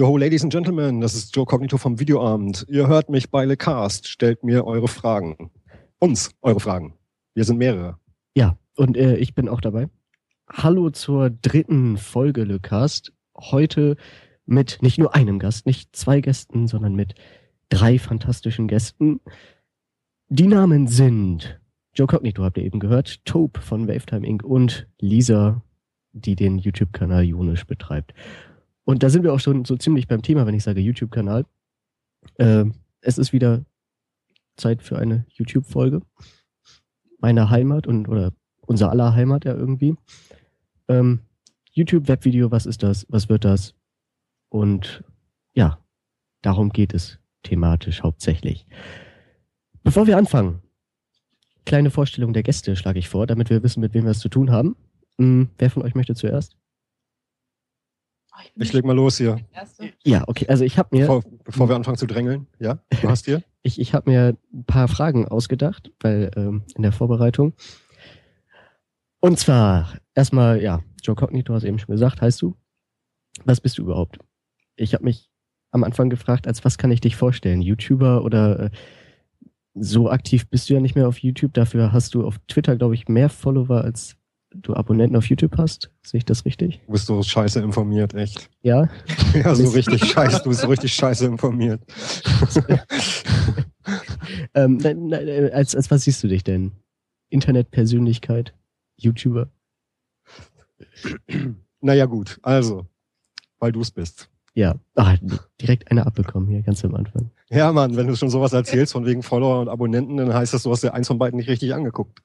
Yo, Ladies and Gentlemen, das ist Joe Cognito vom Videoabend. Ihr hört mich bei LeCast. Stellt mir eure Fragen. Uns eure Fragen. Wir sind mehrere. Ja, und äh, ich bin auch dabei. Hallo zur dritten Folge LeCast. Heute mit nicht nur einem Gast, nicht zwei Gästen, sondern mit drei fantastischen Gästen. Die Namen sind Joe Cognito, habt ihr eben gehört, Tope von Wavetime Inc. und Lisa, die den YouTube-Kanal Jonisch betreibt. Und da sind wir auch schon so ziemlich beim Thema, wenn ich sage YouTube-Kanal. Äh, es ist wieder Zeit für eine YouTube-Folge. Meine Heimat und oder unser aller Heimat ja irgendwie. Ähm, YouTube-Webvideo, was ist das? Was wird das? Und ja, darum geht es thematisch hauptsächlich. Bevor wir anfangen, kleine Vorstellung der Gäste schlage ich vor, damit wir wissen, mit wem wir es zu tun haben. Hm, wer von euch möchte zuerst? Oh, ich, ich leg mal los hier. Ja, okay. Also ich habe mir. Bevor, bevor, wir anfangen zu drängeln, ja, du hast hier. ich ich habe mir ein paar Fragen ausgedacht, weil ähm, in der Vorbereitung. Und zwar erstmal, ja, Joe Cockney, du hast eben schon gesagt, heißt du? Was bist du überhaupt? Ich habe mich am Anfang gefragt, als was kann ich dich vorstellen? YouTuber oder äh, so aktiv bist du ja nicht mehr auf YouTube. Dafür hast du auf Twitter, glaube ich, mehr Follower als du Abonnenten auf YouTube hast. Sehe ich das richtig? Du bist so scheiße informiert, echt. Ja? ja, so richtig scheiße. Du bist so richtig scheiße informiert. ähm, nein, nein, äh, als, als was siehst du dich denn? Internetpersönlichkeit? YouTuber? Naja, gut. Also, weil du es bist. Ja, Ach, direkt eine abbekommen hier ganz am Anfang. Ja, Mann, wenn du schon sowas erzählst von wegen Follower und Abonnenten, dann heißt das, du hast dir eins von beiden nicht richtig angeguckt.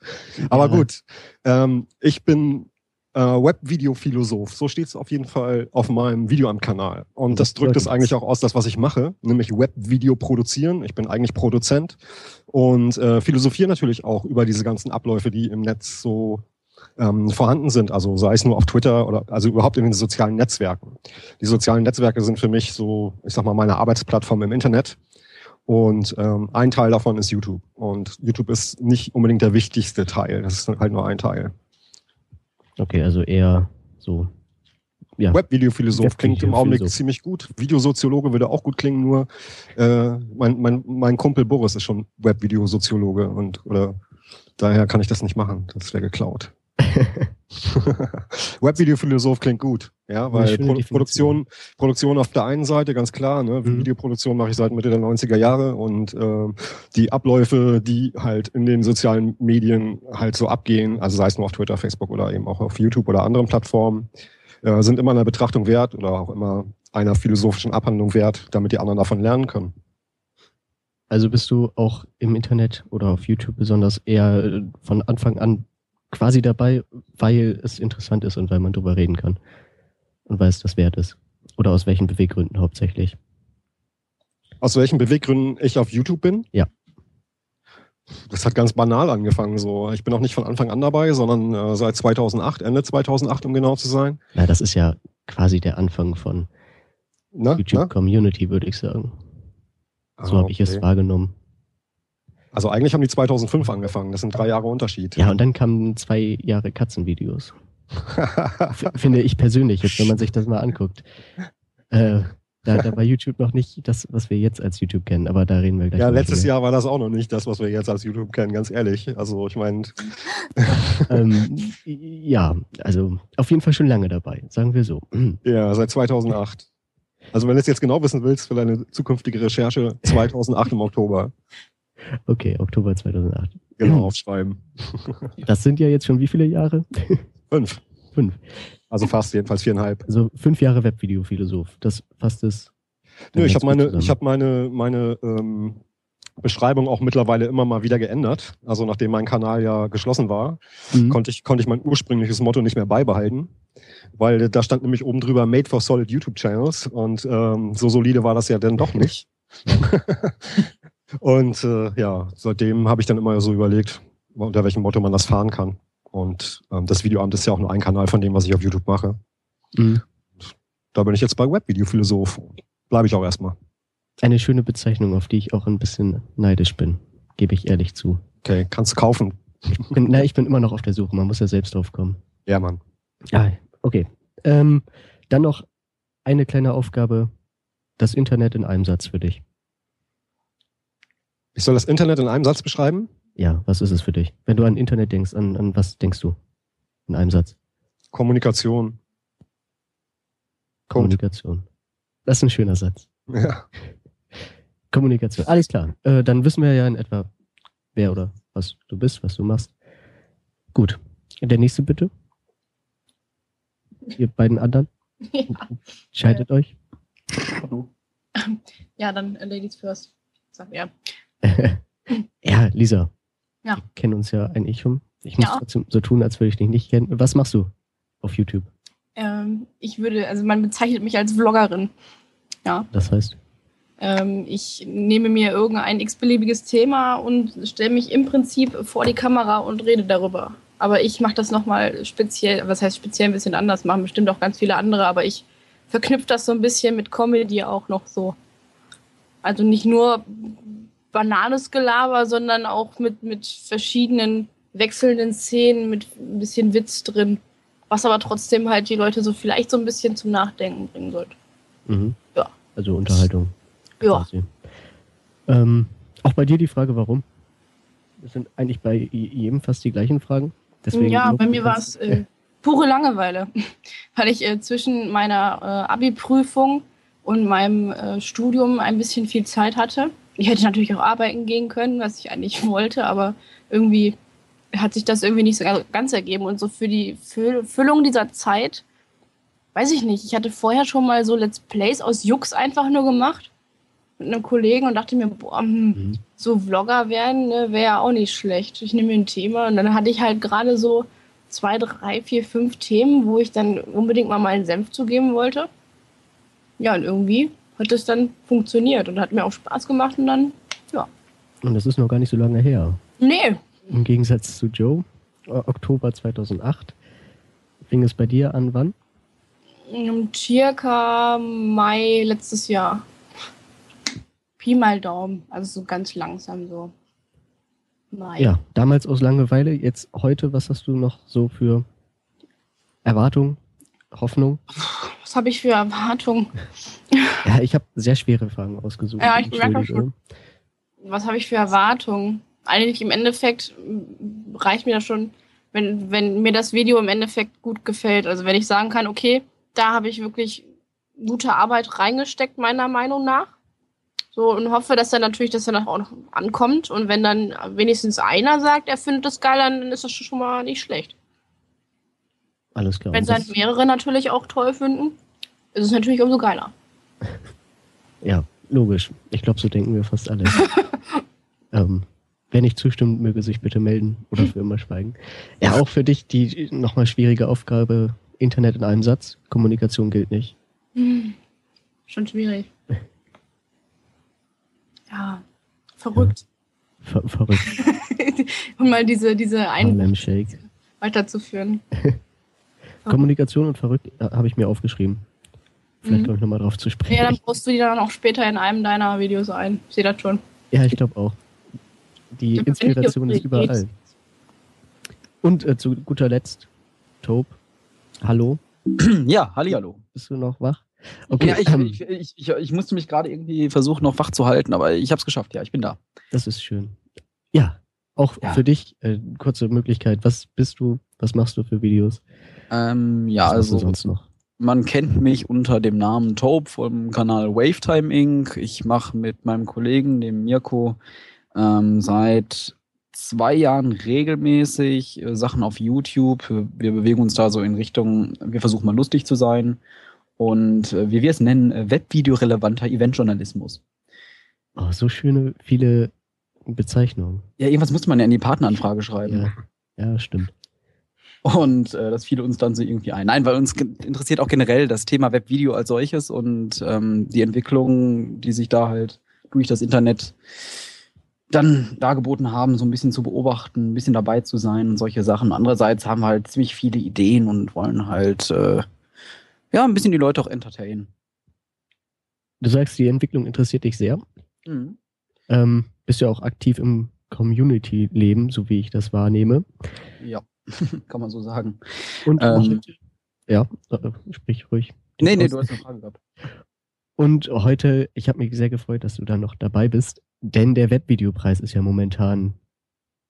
Aber ja. gut, ähm, ich bin äh, Webvideo-Philosoph. So steht es auf jeden Fall auf meinem Video am Kanal. Und das, das drückt es eigentlich auch aus, das, was ich mache, nämlich Webvideo produzieren. Ich bin eigentlich Produzent und äh, philosophiere natürlich auch über diese ganzen Abläufe, die im Netz so ähm, vorhanden sind. Also sei es nur auf Twitter oder also überhaupt in den sozialen Netzwerken. Die sozialen Netzwerke sind für mich so, ich sag mal, meine Arbeitsplattform im Internet. Und ähm, ein Teil davon ist YouTube. Und YouTube ist nicht unbedingt der wichtigste Teil. Das ist halt nur ein Teil. Okay, also eher so. Ja. Webvideophilosoph Web klingt im Augenblick ziemlich gut. Videosoziologe würde auch gut klingen, nur äh, mein, mein, mein Kumpel Boris ist schon Webvideosoziologe und oder daher kann ich das nicht machen. Das wäre geklaut. Webvideophilosoph klingt gut, ja, weil Pro Produktion, Produktion auf der einen Seite, ganz klar, ne, mhm. Videoproduktion mache ich seit Mitte der 90er Jahre und äh, die Abläufe, die halt in den sozialen Medien halt so abgehen, also sei es nur auf Twitter, Facebook oder eben auch auf YouTube oder anderen Plattformen, äh, sind immer einer Betrachtung wert oder auch immer einer philosophischen Abhandlung wert, damit die anderen davon lernen können. Also bist du auch im Internet oder auf YouTube besonders eher äh, von Anfang an quasi dabei, weil es interessant ist und weil man drüber reden kann. Und weil es das wert ist. Oder aus welchen Beweggründen hauptsächlich? Aus welchen Beweggründen ich auf YouTube bin? Ja. Das hat ganz banal angefangen so. Ich bin auch nicht von Anfang an dabei, sondern äh, seit 2008, Ende 2008, um genau zu sein. Na, das ist ja quasi der Anfang von na, YouTube na? Community, würde ich sagen. So ah, habe ich es wahrgenommen. Also eigentlich haben die 2005 angefangen. Das sind drei Jahre Unterschied. Ja, und dann kamen zwei Jahre Katzenvideos. Finde ich persönlich, jetzt, wenn man sich das mal anguckt. Äh, da, da war YouTube noch nicht das, was wir jetzt als YouTube kennen, aber da reden wir gleich. Ja, letztes Jahr war das auch noch nicht das, was wir jetzt als YouTube kennen, ganz ehrlich. Also ich meine. ähm, ja, also auf jeden Fall schon lange dabei, sagen wir so. Ja, seit 2008. Also wenn du es jetzt genau wissen willst für deine zukünftige Recherche, 2008 im Oktober. Okay, Oktober 2008. Genau, aufschreiben. Das sind ja jetzt schon wie viele Jahre? Fünf. Fünf. Also fast jedenfalls viereinhalb. Also fünf Jahre Webvideophilosoph. Das fasst es. Nö, ich habe meine, ich habe meine, meine ähm, Beschreibung auch mittlerweile immer mal wieder geändert. Also nachdem mein Kanal ja geschlossen war, mhm. konnte ich konnte ich mein ursprüngliches Motto nicht mehr beibehalten, weil da stand nämlich oben drüber Made for Solid YouTube Channels und ähm, so solide war das ja dann doch nicht. Und äh, ja, seitdem habe ich dann immer so überlegt, unter welchem Motto man das fahren kann. Und ähm, das Videoamt ist ja auch nur ein Kanal von dem, was ich auf YouTube mache. Mhm. Da bin ich jetzt bei Webvideophilosoph. Bleibe ich auch erstmal. Eine schöne Bezeichnung, auf die ich auch ein bisschen neidisch bin, gebe ich ehrlich zu. Okay, kannst du kaufen. Ich bin, na, ich bin immer noch auf der Suche, man muss ja selbst drauf kommen. Ja, Mann. Ah, okay. Ähm, dann noch eine kleine Aufgabe das Internet in einem Satz für dich. Ich soll das Internet in einem Satz beschreiben? Ja, was ist es für dich? Wenn du an Internet denkst, an, an was denkst du? In einem Satz. Kommunikation. Kommunikation. Das ist ein schöner Satz. Ja. Kommunikation. Alles klar. Äh, dann wissen wir ja in etwa, wer oder was du bist, was du machst. Gut. Der nächste bitte. Ihr beiden anderen. Ja. Scheidet euch. ja, dann äh, Ladies first. Sag ja. Ja, Lisa. Ja. Wir kennen uns ja eigentlich schon. Ich muss Ja. trotzdem so tun, als würde ich dich nicht kennen. Was machst du auf YouTube? Ähm, ich würde, also man bezeichnet mich als Vloggerin. Ja. Das heißt, Ähm, ich nehme mir irgendein x-beliebiges Thema und stelle mich im Prinzip vor die Kamera und rede darüber. Aber ich mache das nochmal speziell, was heißt speziell ein bisschen anders, machen bestimmt auch ganz viele andere, aber ich verknüpfe das so ein bisschen mit Comedy auch noch so. Also nicht nur bananes Gelaber, sondern auch mit, mit verschiedenen wechselnden Szenen, mit ein bisschen Witz drin, was aber trotzdem halt die Leute so vielleicht so ein bisschen zum Nachdenken bringen sollte. mhm. Ja. also Unterhaltung. Ja. Ähm, auch bei dir die Frage, warum? Das sind eigentlich bei jedem fast die gleichen Fragen. Deswegen ja, bei mir war es äh, pure Langeweile, weil ich äh, zwischen meiner äh, Abi-Prüfung und meinem äh, Studium ein bisschen viel Zeit hatte. Ich hätte natürlich auch arbeiten gehen können, was ich eigentlich wollte, aber irgendwie hat sich das irgendwie nicht so ganz ergeben. Und so für die Füll Füllung dieser Zeit, weiß ich nicht, ich hatte vorher schon mal so Let's Plays aus Jux einfach nur gemacht mit einem Kollegen und dachte mir, boah, hm, Mhm. so Vlogger werden ne, wäre ja auch nicht schlecht. Ich nehme mir ein Thema und dann hatte ich halt gerade so zwei, drei, vier, fünf Themen, wo ich dann unbedingt mal meinen Senf zugeben wollte. Ja, und irgendwie hat es dann funktioniert und hat mir auch Spaß gemacht und dann, ja. Und das ist noch gar nicht so lange her. Nee, Im Gegensatz zu Joe, äh, Oktober 2008. Fing es bei dir an, wann? im circa Mai letztes Jahr. Pi mal Daumen, also so ganz langsam so. Mai. Ja, damals aus Langeweile, jetzt heute, was hast du noch so für Erwartungen, Hoffnung? Was habe ich für Erwartungen? Ja, ich habe sehr schwere Fragen ausgesucht. Ja, ich merke schon. was habe ich für Erwartungen? Eigentlich im Endeffekt reicht mir das schon, wenn, wenn mir das Video im Endeffekt gut gefällt. Also wenn ich sagen kann, okay, da habe ich wirklich gute Arbeit reingesteckt, meiner Meinung nach. So und hoffe, dass dann natürlich das dann auch noch ankommt. Und wenn dann wenigstens einer sagt, er findet das geil, dann ist das schon mal nicht schlecht. Alles klar. Wenn Und es das- mehrere natürlich auch toll finden, ist es natürlich umso geiler. Ja, logisch. Ich glaube, so denken wir fast alle. ähm, wer nicht zustimmt, möge sich bitte melden oder für immer schweigen. Ja, auch für dich die nochmal schwierige Aufgabe, Internet in einem Satz. Kommunikation gilt nicht. Hm, Schon schwierig. Ja, verrückt. Ver verrückt. um mal diese, diese Einwürfe weiterzuführen. Kommunikation und verrückt äh, habe ich mir aufgeschrieben. Vielleicht Mhm. komme ich nochmal drauf zu sprechen. Ja, dann baust du die dann auch später in einem deiner Videos ein. Ich sehe das schon. Ja, ich glaube auch. Die Inspiration ist überall. Und äh, zu guter Letzt, Tope, hallo, Ja, hallihallo. bist du noch wach? Okay, Ja, ich, ähm, ich, ich, ich, ich musste mich gerade irgendwie versuchen, noch wach zu halten, aber ich habe es geschafft. Ja, ich bin da. das ist schön. Ja, auch Ja. für dich, äh, kurze Möglichkeit, was bist du, was machst du für Videos? Ähm, ja, also sonst noch? man kennt mich unter dem Namen Taupe vom Kanal Wavetime Inc. Ich mache mit meinem Kollegen, dem Mirko, ähm, seit zwei Jahren regelmäßig äh, Sachen auf YouTube. Wir bewegen uns da so in Richtung, wir versuchen mal lustig zu sein und äh, wie wir es nennen, äh, Webvideo-relevanter Eventjournalismus. Oh, so schöne, viele Bezeichnungen. Ja, irgendwas muss man ja in die Partneranfrage schreiben. Ja, ja stimmt. Und äh, das fiel uns dann so irgendwie ein. Nein, weil uns interessiert auch generell das Thema Webvideo als solches und ähm, die Entwicklungen, die sich da halt durch das Internet dann dargeboten haben, so ein bisschen zu beobachten, ein bisschen dabei zu sein und solche Sachen. Andererseits haben wir halt ziemlich viele Ideen und wollen halt äh, ja ein bisschen die Leute auch entertainen. Du sagst, die Entwicklung interessiert dich sehr. Mhm. Ähm, bist ja auch aktiv im Community-Leben, so wie ich das wahrnehme. Ja, kann man so sagen. Und Ähm, ja, äh, sprich ruhig. Nee, nee, du hast eine Frage gehabt. Und heute, ich habe mich sehr gefreut, dass du da noch dabei bist, denn der Webvideopreis ist ja momentan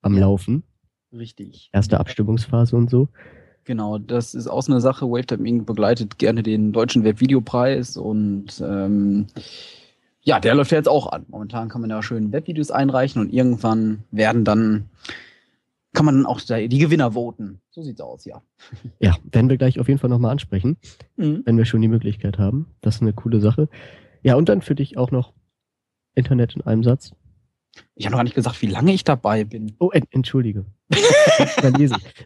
am Ja. Laufen. Richtig. Erste Abstimmungsphase und so. Genau, das ist auch so eine Sache. Wavetime Inc. begleitet gerne den deutschen Webvideopreis und ähm, ja, der läuft ja jetzt auch an. Momentan kann man ja schön Webvideos einreichen und irgendwann werden dann, kann man dann auch die Gewinner voten. So sieht's aus, ja. Ja, werden wir gleich auf jeden Fall nochmal ansprechen, Mhm. wenn wir schon die Möglichkeit haben. Das ist eine coole Sache. Ja, und dann für dich auch noch Internet in einem Satz. Ich habe noch gar nicht gesagt, wie lange ich dabei bin. Oh, en entschuldige.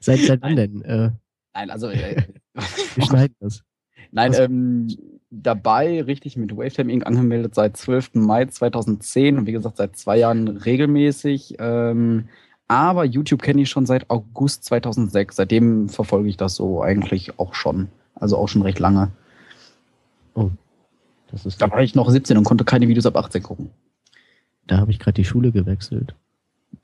Seit, seit wann denn? Äh, Nein, also äh, wir schneiden das. Nein, ähm, dabei richtig mit Wavetime Inc. angemeldet seit 12. Mai 2010 und wie gesagt seit zwei Jahren regelmäßig. Ähm, aber YouTube kenne ich schon seit August 2006. Seitdem verfolge ich das so eigentlich auch schon. Also auch schon recht lange. Das ist, Da war ich noch 17 und konnte keine Videos ab 18 gucken. da habe ich gerade die Schule gewechselt.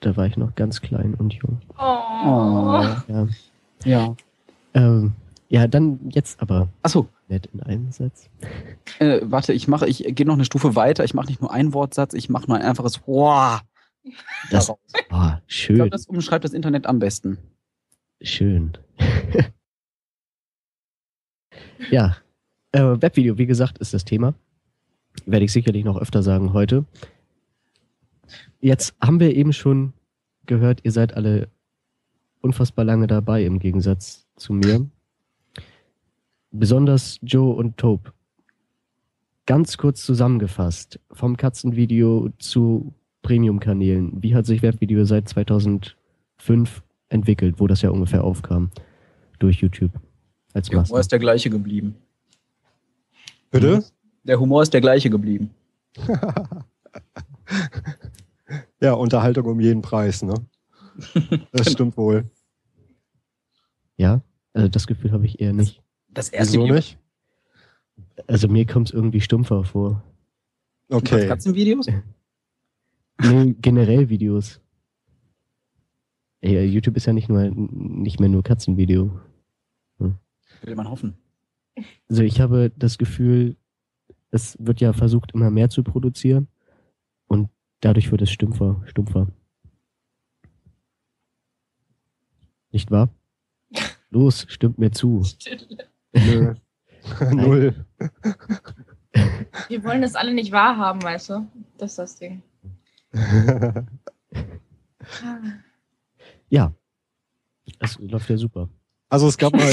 Da war ich noch ganz klein und jung. Oh. Ja, Ja. ähm, ja dann jetzt aber Achso, nett in einen Satz. äh, warte, ich mache, ich gehe noch eine Stufe weiter. Ich mache nicht nur einen Wortsatz, ich mache nur ein einfaches Wow. Das, daraus. ah, Ich schön, glaube, das umschreibt das Internet am besten. schön. ja, äh, Webvideo, wie gesagt, ist das Thema. Werde ich sicherlich noch öfter sagen heute. Jetzt haben wir eben schon gehört, ihr seid alle unfassbar lange dabei im Gegensatz zu mir. Besonders Joe und Tope. Ganz kurz zusammengefasst, vom Katzenvideo zu Premium-Kanälen. Wie hat sich Webvideo seit 2005 entwickelt, wo das ja ungefähr aufkam? Durch YouTube als Der Humor ist der gleiche geblieben. Bitte? Der Humor ist der gleiche geblieben. Ja, Unterhaltung um jeden Preis, ne? Das stimmt wohl. Ja, also das Gefühl habe ich eher nicht. Das erste Wieso Video nicht? Also mir kommt es irgendwie stumpfer vor. Okay. Katzenvideos? Nee, generell Videos. Ey, YouTube ist ja nicht nur nicht mehr nur Katzenvideo. Will man hoffen. Also ich habe das Gefühl, es wird ja versucht, immer mehr zu produzieren und dadurch wird es stumpfer, stumpfer. Nicht wahr? Los, stimmt mir zu. Nö. Null. Wir wollen das alle nicht wahrhaben, weißt du? Das ist das Ding. Ja, es läuft ja super. Also es gab mal,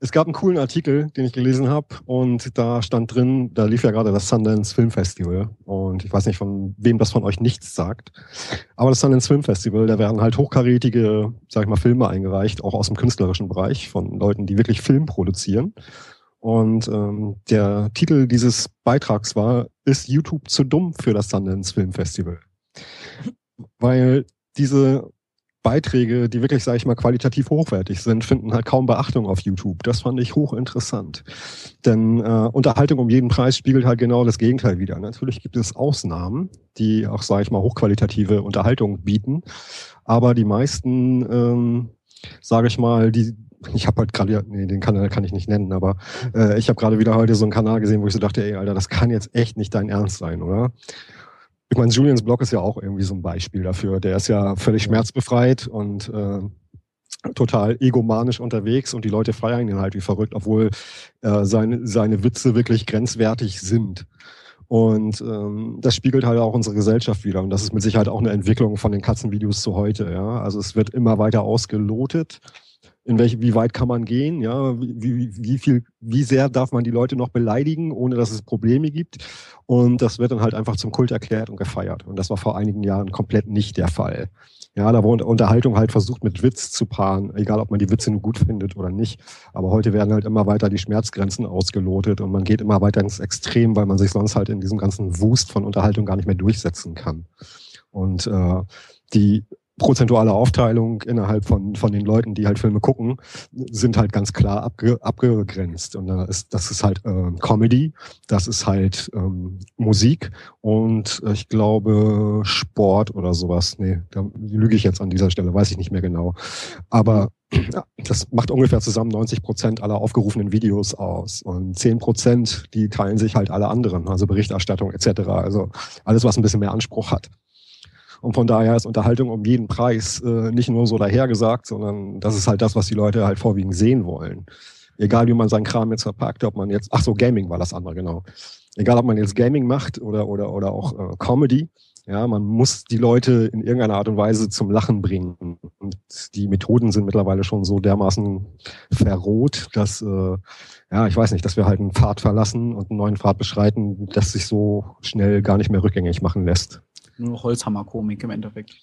es gab einen coolen Artikel, den ich gelesen habe und da stand drin, da lief ja gerade das Sundance Film Festival und ich weiß nicht, von wem das von euch nichts sagt, aber das Sundance Film Festival, da werden halt hochkarätige, sag ich mal, Filme eingereicht, auch aus dem künstlerischen Bereich von Leuten, die wirklich Film produzieren. Und ähm, der Titel dieses Beitrags war, ist YouTube zu dumm für das Sundance Film Festival? Weil diese Beiträge, die wirklich, sage ich mal, qualitativ hochwertig sind, finden halt kaum Beachtung auf YouTube. Das fand ich hochinteressant. Denn äh, Unterhaltung um jeden Preis spiegelt halt genau das Gegenteil wieder. Natürlich gibt es Ausnahmen, die auch, sage ich mal, hochqualitative Unterhaltung bieten. Aber die meisten, ähm, sage ich mal, die ich habe halt gerade, nee, den Kanal kann ich nicht nennen, aber äh, ich habe gerade wieder heute so einen Kanal gesehen, wo ich so dachte, ey, Alter, das kann jetzt echt nicht dein Ernst sein, oder? Ich meine, Julians Blog ist ja auch irgendwie so ein Beispiel dafür. Der ist ja völlig schmerzbefreit und äh, total egomanisch unterwegs und die Leute feiern ihn halt wie verrückt, obwohl äh, seine, seine Witze wirklich grenzwertig sind. Und ähm, das spiegelt halt auch unsere Gesellschaft wieder. Und das ist mit Sicherheit auch eine Entwicklung von den Katzenvideos zu heute. Ja? Also es wird immer weiter ausgelotet. In welche, wie weit kann man gehen? Ja, wie, wie, viel, wie sehr darf man die Leute noch beleidigen, ohne dass es Probleme gibt? Und das wird dann halt einfach zum Kult erklärt und gefeiert. Und das war vor einigen Jahren komplett nicht der Fall. Ja, da wurde Unterhaltung halt versucht mit Witz zu paaren, egal ob man die Witze nun gut findet oder nicht. Aber heute werden halt immer weiter die Schmerzgrenzen ausgelotet und man geht immer weiter ins Extrem, weil man sich sonst halt in diesem ganzen Wust von Unterhaltung gar nicht mehr durchsetzen kann. Und äh, die prozentuale Aufteilung innerhalb von, von den Leuten, die halt Filme gucken, sind halt ganz klar abge, abgegrenzt. Und da ist, das ist halt äh, Comedy, das ist halt ähm, Musik und äh, ich glaube Sport oder sowas. Nee, da lüge ich jetzt an dieser Stelle, weiß ich nicht mehr genau. Aber Ja, das macht ungefähr zusammen 90 Prozent aller aufgerufenen Videos aus. Und 10 Prozent, die teilen sich halt alle anderen, also Berichterstattung etc. Also alles, was ein bisschen mehr Anspruch hat. Und von daher ist Unterhaltung um jeden Preis äh, nicht nur so dahergesagt, sondern das ist halt das, was die Leute halt vorwiegend sehen wollen. Egal, wie man seinen Kram jetzt verpackt, ob man jetzt, ach so, Gaming war das andere, genau. Egal, ob man jetzt Gaming macht oder, oder, oder auch äh, Comedy, ja, man muss die Leute in irgendeiner Art und Weise zum Lachen bringen. Und die Methoden sind mittlerweile schon so dermaßen verroht, dass, äh, ja, ich weiß nicht, dass wir halt einen Pfad verlassen und einen neuen Pfad beschreiten, das sich so schnell gar nicht mehr rückgängig machen lässt. Nur Holzhammer-Komik im Endeffekt.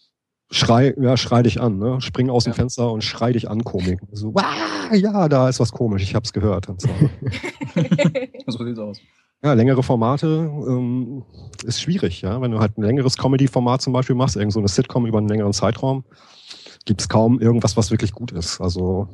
Schrei, ja, schrei dich an, ne? Spring aus Ja. dem Fenster und schrei dich an, Komik. So, "Wah, ja, da ist was komisch, ich hab's gehört. Und so. So sieht's aus. Ja, längere Formate ähm, ist schwierig, ja. Wenn du halt ein längeres Comedy-Format zum Beispiel machst, irgend so eine Sitcom über einen längeren Zeitraum, gibt's kaum irgendwas, was wirklich gut ist. Also,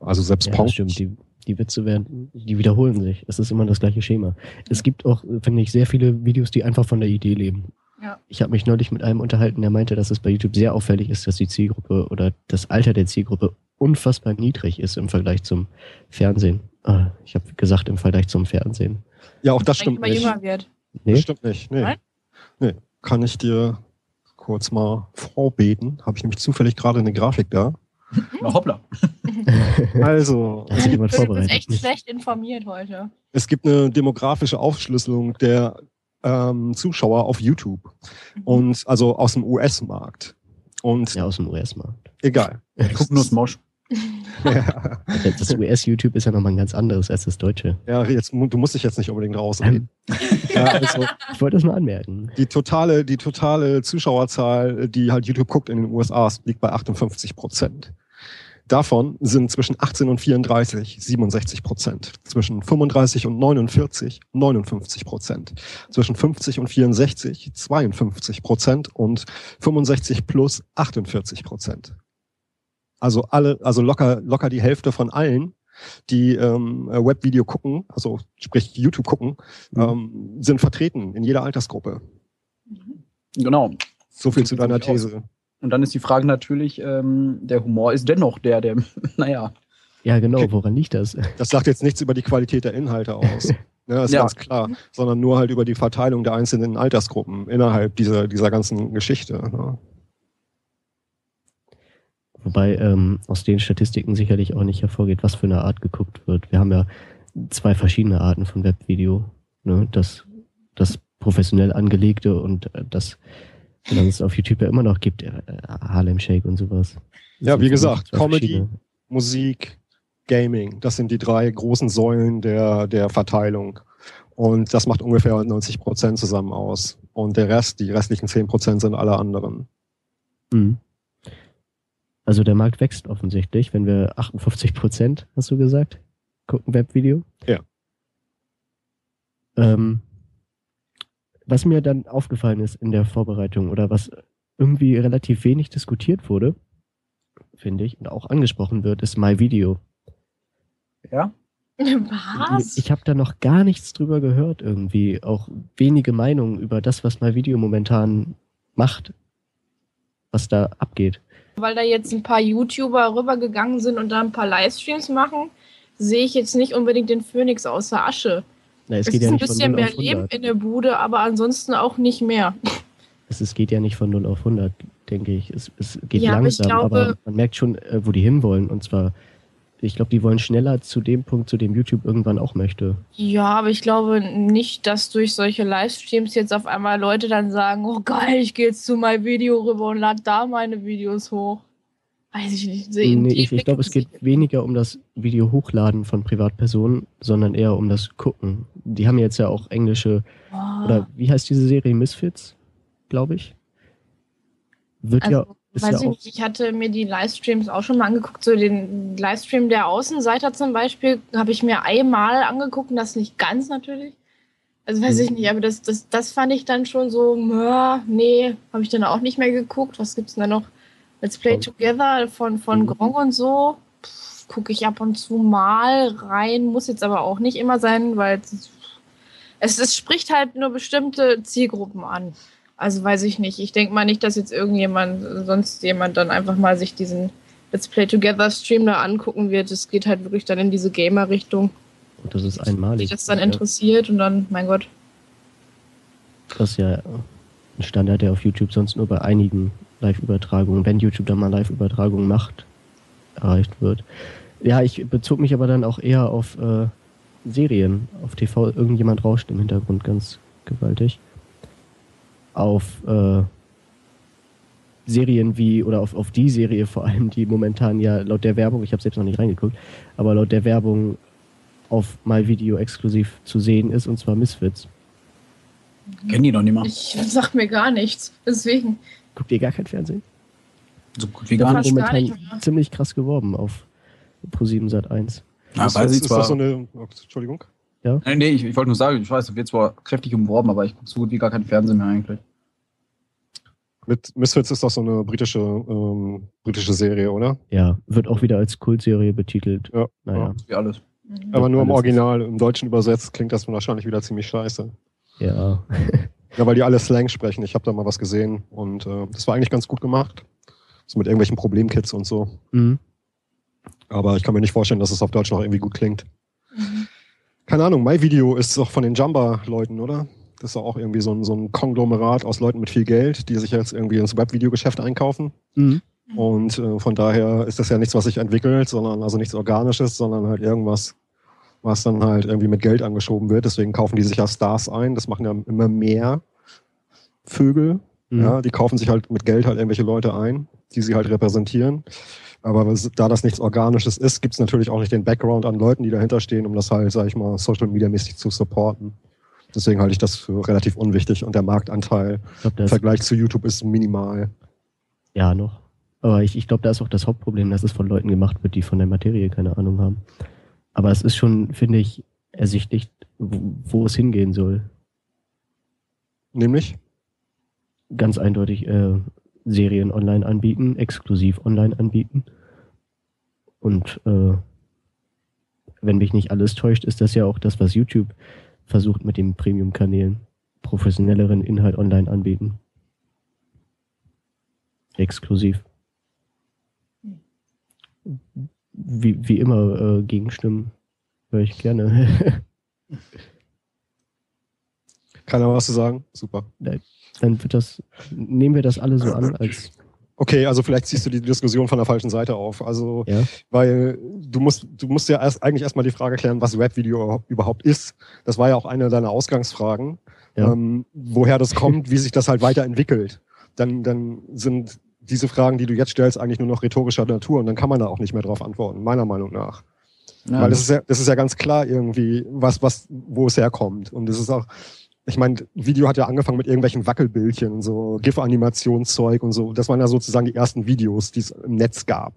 also selbst Ja, stimmt. Die, die Witze werden, die wiederholen sich. Es ist immer das gleiche Schema. Es gibt auch, finde ich, sehr viele Videos, die einfach von der Idee leben. Ja. Ich habe mich neulich mit einem unterhalten, der meinte, dass es bei YouTube sehr auffällig ist, dass die Zielgruppe oder das Alter der Zielgruppe unfassbar niedrig ist im Vergleich zum Fernsehen. Ah, ich habe gesagt, im Vergleich zum Fernsehen. Ja, auch das Eigentlich stimmt immer nicht. jünger wird. Nee? Das stimmt nicht. Nee. Nein? nee. Kann ich dir kurz mal vorbeten? Habe ich nämlich zufällig gerade eine Grafik da. Na hoppla. Also, sich jemand Du bist vorbereitet? echt schlecht informiert heute. es gibt eine demografische Aufschlüsselung der ähm, Zuschauer auf YouTube. Und also aus dem US-Markt. Und Ja, aus dem US-Markt. egal. Guck nur Smosh. ja, Das US-YouTube ist ja nochmal ein ganz anderes als das deutsche. ja, jetzt, du musst dich jetzt nicht unbedingt rausreden. ja, also Ich wollte das nur anmerken. die totale, die totale Zuschauerzahl, die halt YouTube guckt in den USA, liegt bei 58 Prozent. Davon sind zwischen 18 und 34 67 Prozent. Zwischen 35 und 49 59 Prozent. Zwischen 50 und 64 52 Prozent und 65 plus 48 Prozent. Also alle, also locker, locker die Hälfte von allen, die ähm, Webvideo gucken, also sprich YouTube gucken, ähm, sind vertreten in jeder Altersgruppe. Genau. So viel zu deiner nämlich aus. Und dann ist die Frage natürlich, ähm, der Humor ist dennoch der, der, naja, Ja, genau. Woran liegt das? Das sagt jetzt nichts über die Qualität der Inhalte aus. Ne, ist Ja. ganz klar. Sondern nur halt über die Verteilung der einzelnen Altersgruppen innerhalb dieser, dieser ganzen Geschichte. Ne? Wobei ähm, aus den Statistiken sicherlich auch nicht hervorgeht, was für eine Art geguckt wird. Wir haben ja zwei verschiedene Arten von Webvideo. Ne? Das, das professionell angelegte und äh, das, das es auf YouTube ja immer noch gibt, äh, Harlem Shake und sowas. Ja, wie gesagt, Comedy. Musik, Gaming. Das sind die drei großen Säulen der, der Verteilung. Und das macht ungefähr 90 Prozent zusammen aus. Und der Rest, die restlichen 10 Prozent sind alle anderen. Mhm. Also der Markt wächst offensichtlich, wenn wir 58 Prozent, hast du gesagt, gucken Webvideo. Ja. Ähm, was mir dann aufgefallen ist in der Vorbereitung oder was irgendwie relativ wenig diskutiert wurde, finde ich, und auch angesprochen wird, ist MyVideo. ja. Was? Ich habe da noch gar nichts drüber gehört irgendwie, auch wenige Meinungen über das, was MyVideo momentan macht, was da abgeht. Weil da jetzt ein paar YouTuber rübergegangen sind und da ein paar Livestreams machen, sehe ich jetzt nicht unbedingt den Phönix aus der Asche. Na, es, Es, geht ist ja ein nicht von bisschen 0 mehr Leben 100. in der Bude, aber ansonsten auch nicht mehr. Es, es geht ja nicht von 0 auf 100, denke ich. Es, es geht Ja, aber langsam, aber, glaube- man merkt schon, äh, wo die hinwollen. Und zwar, ich glaube, die wollen schneller zu dem Punkt, zu dem YouTube irgendwann auch möchte. Ja, aber ich glaube nicht, dass durch solche Livestreams jetzt auf einmal Leute dann sagen, oh geil, ich gehe jetzt zu meinem Video rüber und lade da meine Videos hoch. Weiß ich nicht. Die Nee, ich, ich glaube, es geht weniger um das Video hochladen von Privatpersonen, sondern eher um das Gucken. Die haben jetzt ja auch englische, Oh. oder wie heißt diese Serie? Misfits, glaube ich. Wird ja, Also, ist weiß ja ich auch, nicht, ich hatte mir die Livestreams auch schon mal angeguckt. So den Livestream der Außenseiter zum Beispiel habe ich mir einmal angeguckt und das nicht ganz natürlich. Also weiß ich Mhm. nicht, aber das, das, das fand ich dann schon so, ja, nee, habe ich dann auch nicht mehr geguckt. Was gibt's denn da noch? Let's Play Together von, von Mhm. Gronk und so. Gucke ich ab und zu mal rein, muss jetzt aber auch nicht immer sein, weil es, es, spricht halt nur bestimmte Zielgruppen an. Also weiß ich nicht. Ich denke mal nicht, dass jetzt irgendjemand, sonst jemand dann einfach mal sich diesen Let's Play Together Stream da angucken wird. Es geht halt wirklich dann in diese Gamer-Richtung. Und das ist einmalig. das dann Ja, interessiert und dann, mein Gott. Das ist ja ein Standard, der auf YouTube sonst nur bei einigen Live-Übertragungen, wenn YouTube dann mal Live-Übertragungen macht, erreicht wird. Ja, ich bezog mich aber dann auch eher auf äh, Serien, auf TV. Irgendjemand rauscht im Hintergrund ganz gewaltig. Auf äh, Serien wie, oder auf, auf die Serie vor allem, die momentan ja laut der Werbung, ich habe selbst noch nicht reingeguckt, aber laut der Werbung auf MyVideo exklusiv zu sehen ist, und zwar Misfits. Kennen die noch nicht mal. Ich sag mir gar nichts. Deswegen. Guckt ihr gar kein Fernsehen? So gut wie gar nicht. momentan nicht ziemlich krass geworben auf Pro7 Sat 1. Ja, ist, weiß ist, ich ist zwar. das so eine, oh, Entschuldigung. Nee, nee, ich, ich wollte nur sagen, ich weiß, es wird zwar kräftig umworben, aber ich gucke so gut wie gar kein Fernsehen mehr eigentlich. Mit Misfits ist doch so eine britische, ähm, britische Serie, oder? Ja, wird auch wieder als Kultserie betitelt. Ja. Naja, Wie alles. Aber nur im Original, im Deutschen übersetzt klingt das wahrscheinlich wieder ziemlich scheiße. ja. Ja, weil die alle Slang sprechen. Ich habe da mal was gesehen und äh, das war eigentlich ganz gut gemacht. So mit irgendwelchen Problemkids und so. Mhm. Aber ich kann mir nicht vorstellen, dass es auf Deutsch noch irgendwie gut klingt. Mhm. Keine Ahnung, MyVideo ist doch von den Jumba-Leuten, oder? Das ist doch auch irgendwie so ein, so ein Konglomerat aus Leuten mit viel Geld, die sich jetzt irgendwie ins Webvideogeschäft einkaufen. Mhm. Und äh, von daher ist das ja nichts, was sich entwickelt, sondern also nichts Organisches, sondern halt irgendwas, was dann halt irgendwie mit Geld angeschoben wird. Deswegen kaufen die sich ja Stars ein. Das machen ja immer mehr Vögel. Mhm. Ja, die kaufen sich halt mit Geld halt irgendwelche Leute ein, die sie halt repräsentieren. Aber da das nichts Organisches ist, gibt's natürlich auch nicht den Background an Leuten, die dahinter stehen, um das halt, sag ich mal, Social Media mäßig zu supporten. Deswegen halte ich das für relativ unwichtig und der Marktanteil Ich glaube, im Vergleich zu YouTube ist minimal. ja noch. Aber ich, ich glaube, da ist auch das Hauptproblem, dass es von Leuten gemacht wird, die von der Materie keine Ahnung haben. Aber es ist schon, finde ich, ersichtlich, wo, wo es hingehen soll. Nämlich? Ganz eindeutig äh, Serien online anbieten, exklusiv online anbieten. Und äh, wenn mich nicht alles täuscht, ist das ja auch das, was YouTube versucht mit den Premium-Kanälen. Professionelleren Inhalt online anbieten. Exklusiv. Wie, wie immer äh, Gegenstimmen höre ich gerne. Keiner was zu sagen? Super. Dann wird das, nehmen wir das alle so an als Okay, also vielleicht ziehst du die Diskussion von der falschen Seite auf. Also, Ja. weil du musst, du musst ja erst eigentlich erstmal die Frage klären, was Webvideo überhaupt ist. Das war ja auch eine deiner Ausgangsfragen, Ja. ähm, woher das kommt, wie sich das halt weiterentwickelt. Dann, dann sind diese Fragen, die du jetzt stellst, eigentlich nur noch rhetorischer Natur und dann kann man da auch nicht mehr drauf antworten, meiner Meinung nach. Ja, Weil das ist ja, das ist ja ganz klar irgendwie, was, was, wo es herkommt. Und es ist auch, ich meine, Video hat ja angefangen mit irgendwelchen Wackelbildchen so GIF-Animationszeug und so. Das waren ja sozusagen die ersten Videos, die es im Netz gab.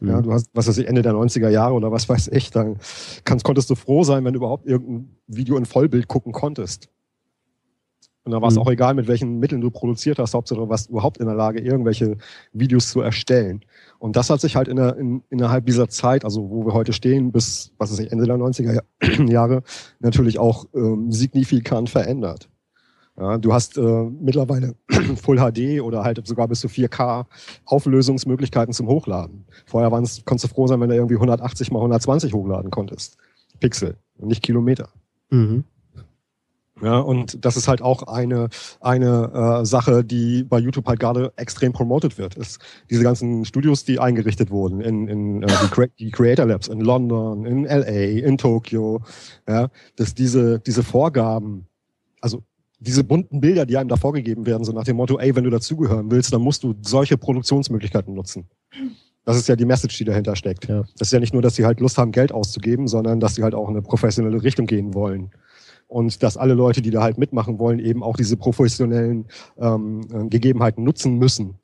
Ja, Mhm. du hast, was weiß ich, Ende der 90er Jahre oder was weiß ich, dann kannst, konntest du froh sein, wenn du überhaupt irgendein Video in Vollbild gucken konntest. Und da war es Mhm. auch egal, mit welchen Mitteln du produziert hast, Hauptsache du warst überhaupt in der Lage, irgendwelche Videos zu erstellen. Und das hat sich halt in der, in, innerhalb dieser Zeit, also wo wir heute stehen, bis, was weiß ich, Ende der 90er Ja- Jahre, natürlich auch ähm, signifikant verändert. Ja, du hast äh, mittlerweile Full HD oder halt sogar bis zu 4K Auflösungsmöglichkeiten zum Hochladen. Vorher waren's, konntest du froh sein, wenn du irgendwie 180 mal 120 hochladen konntest. Pixel und nicht Kilometer. Mhm. Ja, und das ist halt auch eine, eine äh, Sache, die bei YouTube halt gerade extrem promoted wird. Ist diese ganzen Studios, die eingerichtet wurden, in, in äh, die, Cre die Creator Labs in London, in LA, in Tokio, ja, dass diese, diese Vorgaben, also diese bunten Bilder, die einem da vorgegeben werden, so nach dem Motto, ey, wenn du dazugehören willst, dann musst du solche Produktionsmöglichkeiten nutzen. Das ist ja die Message, die dahinter steckt. Ja. Das ist ja nicht nur, dass sie halt Lust haben, Geld auszugeben, sondern dass sie halt auch in eine professionelle Richtung gehen wollen. Und dass alle Leute, die da halt mitmachen wollen, eben auch diese professionellen ähm, äh, Gegebenheiten nutzen müssen.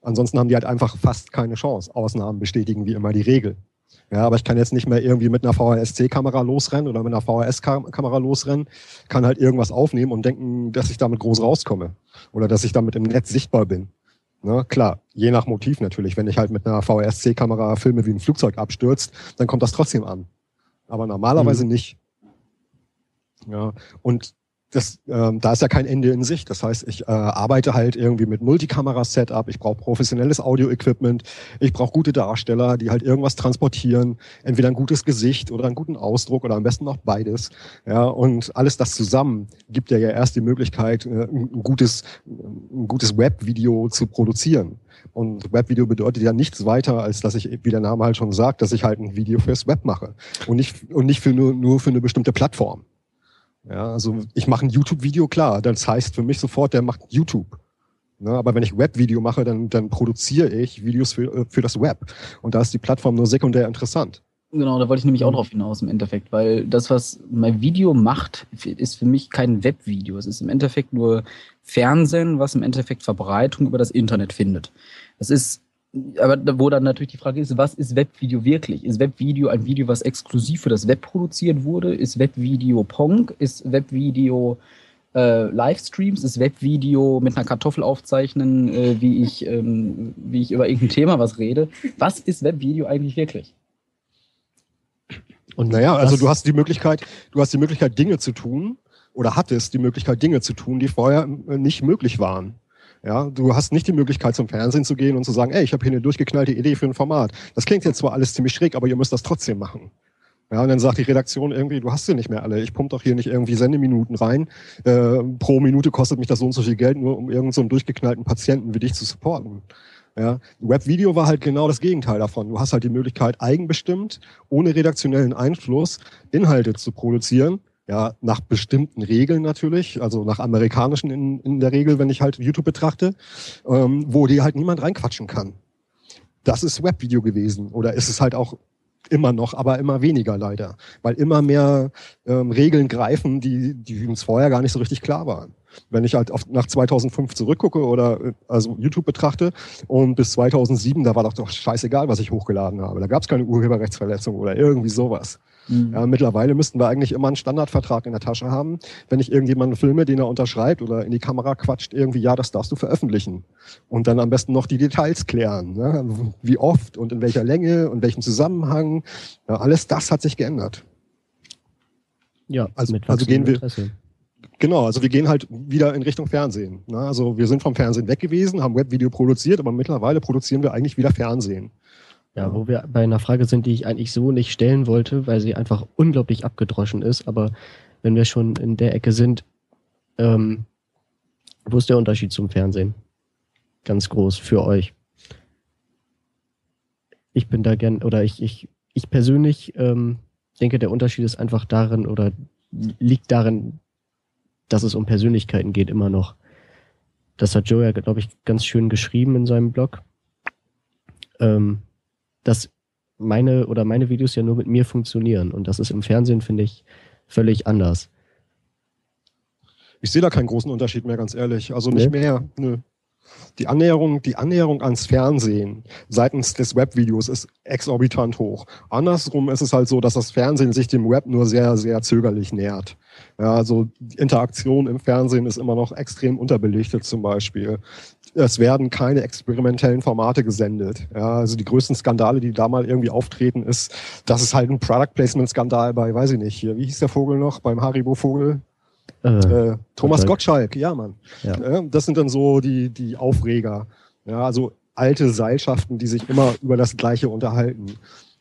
Ansonsten haben die halt einfach fast keine Chance. Ausnahmen bestätigen wie immer die Regel. Ja, aber ich kann jetzt nicht mehr irgendwie mit einer VHS-C-Kamera losrennen oder mit einer VHS-Kamera losrennen, kann halt irgendwas aufnehmen und denken, dass ich damit groß rauskomme oder dass ich damit im Netz sichtbar bin. Ne, klar, je nach Motiv natürlich. Wenn ich halt mit einer VHS-C-Kamera filme, wie ein Flugzeug abstürzt, dann kommt das trotzdem an. Aber normalerweise nicht. Ja, und das, ähm, da ist ja kein Ende in sich. Das heißt, ich äh, arbeite halt irgendwie mit Multikamera-Setup, ich brauche professionelles Audio-Equipment, ich brauche gute Darsteller, die halt irgendwas transportieren, entweder ein gutes Gesicht oder einen guten Ausdruck oder am besten auch beides. Ja, und alles das zusammen gibt ja, ja erst die Möglichkeit, äh, ein gutes, ein gutes Webvideo zu produzieren. Und Webvideo bedeutet ja nichts weiter, als dass ich, wie der Name halt schon sagt, dass ich halt ein Video fürs Web mache und nicht, und nicht für nur, nur für eine bestimmte Plattform. Ja, also ich mache ein YouTube-Video, klar. Das heißt für mich sofort, der macht YouTube. Ne, aber wenn ich Web-Video mache, dann, dann produziere ich Videos für, äh, für das Web. Und da ist die Plattform nur sekundär interessant. Genau, da wollte ich nämlich auch drauf hinaus im Endeffekt, weil das, was mein Video macht, ist für mich kein Webvideo. Es ist im Endeffekt nur Fernsehen, was im Endeffekt Verbreitung über das Internet findet. Das ist aber wo dann natürlich die Frage ist, was ist Webvideo wirklich? Ist Webvideo ein Video, was exklusiv für das Web produziert wurde? Ist Webvideo Pong? Ist Webvideo äh, Livestreams? Ist Webvideo mit einer Kartoffel aufzeichnen, äh, wie, ich, ähm, wie ich über irgendein Thema was rede? Was ist Webvideo eigentlich wirklich? Und naja, also du hast die Möglichkeit, du hast die Möglichkeit, Dinge zu tun oder hattest die Möglichkeit, Dinge zu tun, die vorher äh, nicht möglich waren. Ja, du hast nicht die Möglichkeit, zum Fernsehen zu gehen und zu sagen, ey, ich habe hier eine durchgeknallte Idee für ein Format. Das klingt jetzt zwar alles ziemlich schräg, aber ihr müsst das trotzdem machen. Ja, und dann sagt die Redaktion irgendwie, du hast sie nicht mehr alle. Ich pump doch hier nicht irgendwie Sendeminuten rein. Äh, pro Minute kostet mich das so und so viel Geld, nur um irgendeinen so durchgeknallten Patienten wie dich zu supporten. Ja, Webvideo war halt genau das Gegenteil davon. Du hast halt die Möglichkeit, eigenbestimmt, ohne redaktionellen Einfluss, Inhalte zu produzieren, ja, nach bestimmten Regeln natürlich, also nach amerikanischen in, in der Regel, wenn ich halt YouTube betrachte, ähm, wo die halt niemand reinquatschen kann. Das ist Webvideo gewesen oder ist es halt auch immer noch, aber immer weniger leider, weil immer mehr ähm, Regeln greifen, die, die uns vorher gar nicht so richtig klar waren. Wenn ich halt auf, nach 2005 zurückgucke oder äh, also YouTube betrachte und bis 2007, da war doch doch scheißegal, was ich hochgeladen habe. Da gab es keine Urheberrechtsverletzung oder irgendwie sowas. Mhm. Ja, mittlerweile müssten wir eigentlich immer einen Standardvertrag in der Tasche haben. Wenn ich irgendjemanden filme, den er unterschreibt oder in die Kamera quatscht, irgendwie, ja, das darfst du veröffentlichen. Und dann am besten noch die Details klären. Ne? Wie oft und in welcher Länge und welchem Zusammenhang. Ja, alles das hat sich geändert. Ja, also, also gehen wir. Interesse. Genau, also wir gehen halt wieder in Richtung Fernsehen. Ne? Also wir sind vom Fernsehen weg gewesen, haben Webvideo produziert, aber mittlerweile produzieren wir eigentlich wieder Fernsehen. Ja, wo wir bei einer Frage sind, die ich eigentlich so nicht stellen wollte, weil sie einfach unglaublich abgedroschen ist. Aber wenn wir schon in der Ecke sind, ähm, wo ist der Unterschied zum Fernsehen? Ganz groß für euch. Ich bin da gern, oder ich, ich, ich persönlich ähm, denke, der Unterschied ist einfach darin oder liegt darin, dass es um Persönlichkeiten geht immer noch. Das hat Joe ja, glaube ich, ganz schön geschrieben in seinem Blog. Ähm, dass meine oder meine Videos ja nur mit mir funktionieren. Und das ist im Fernsehen, finde ich, völlig anders. Ich sehe da keinen großen Unterschied mehr, ganz ehrlich. Also nicht nee. mehr. Nö. Die Annäherung, die Annäherung ans Fernsehen seitens des Webvideos ist exorbitant hoch. Andersrum ist es halt so, dass das Fernsehen sich dem Web nur sehr, sehr zögerlich nähert. Ja, also Interaktion im Fernsehen ist immer noch extrem unterbelichtet zum Beispiel es werden keine experimentellen Formate gesendet. Ja, also die größten Skandale, die da mal irgendwie auftreten, ist, dass es halt ein Product Placement Skandal bei, weiß ich nicht, hier, wie hieß der Vogel noch, beim Haribo Vogel? Äh, äh, Thomas Gottschalk, ja, Mann. Ja. das sind dann so die, die Aufreger. Ja, also alte Seilschaften, die sich immer über das Gleiche unterhalten.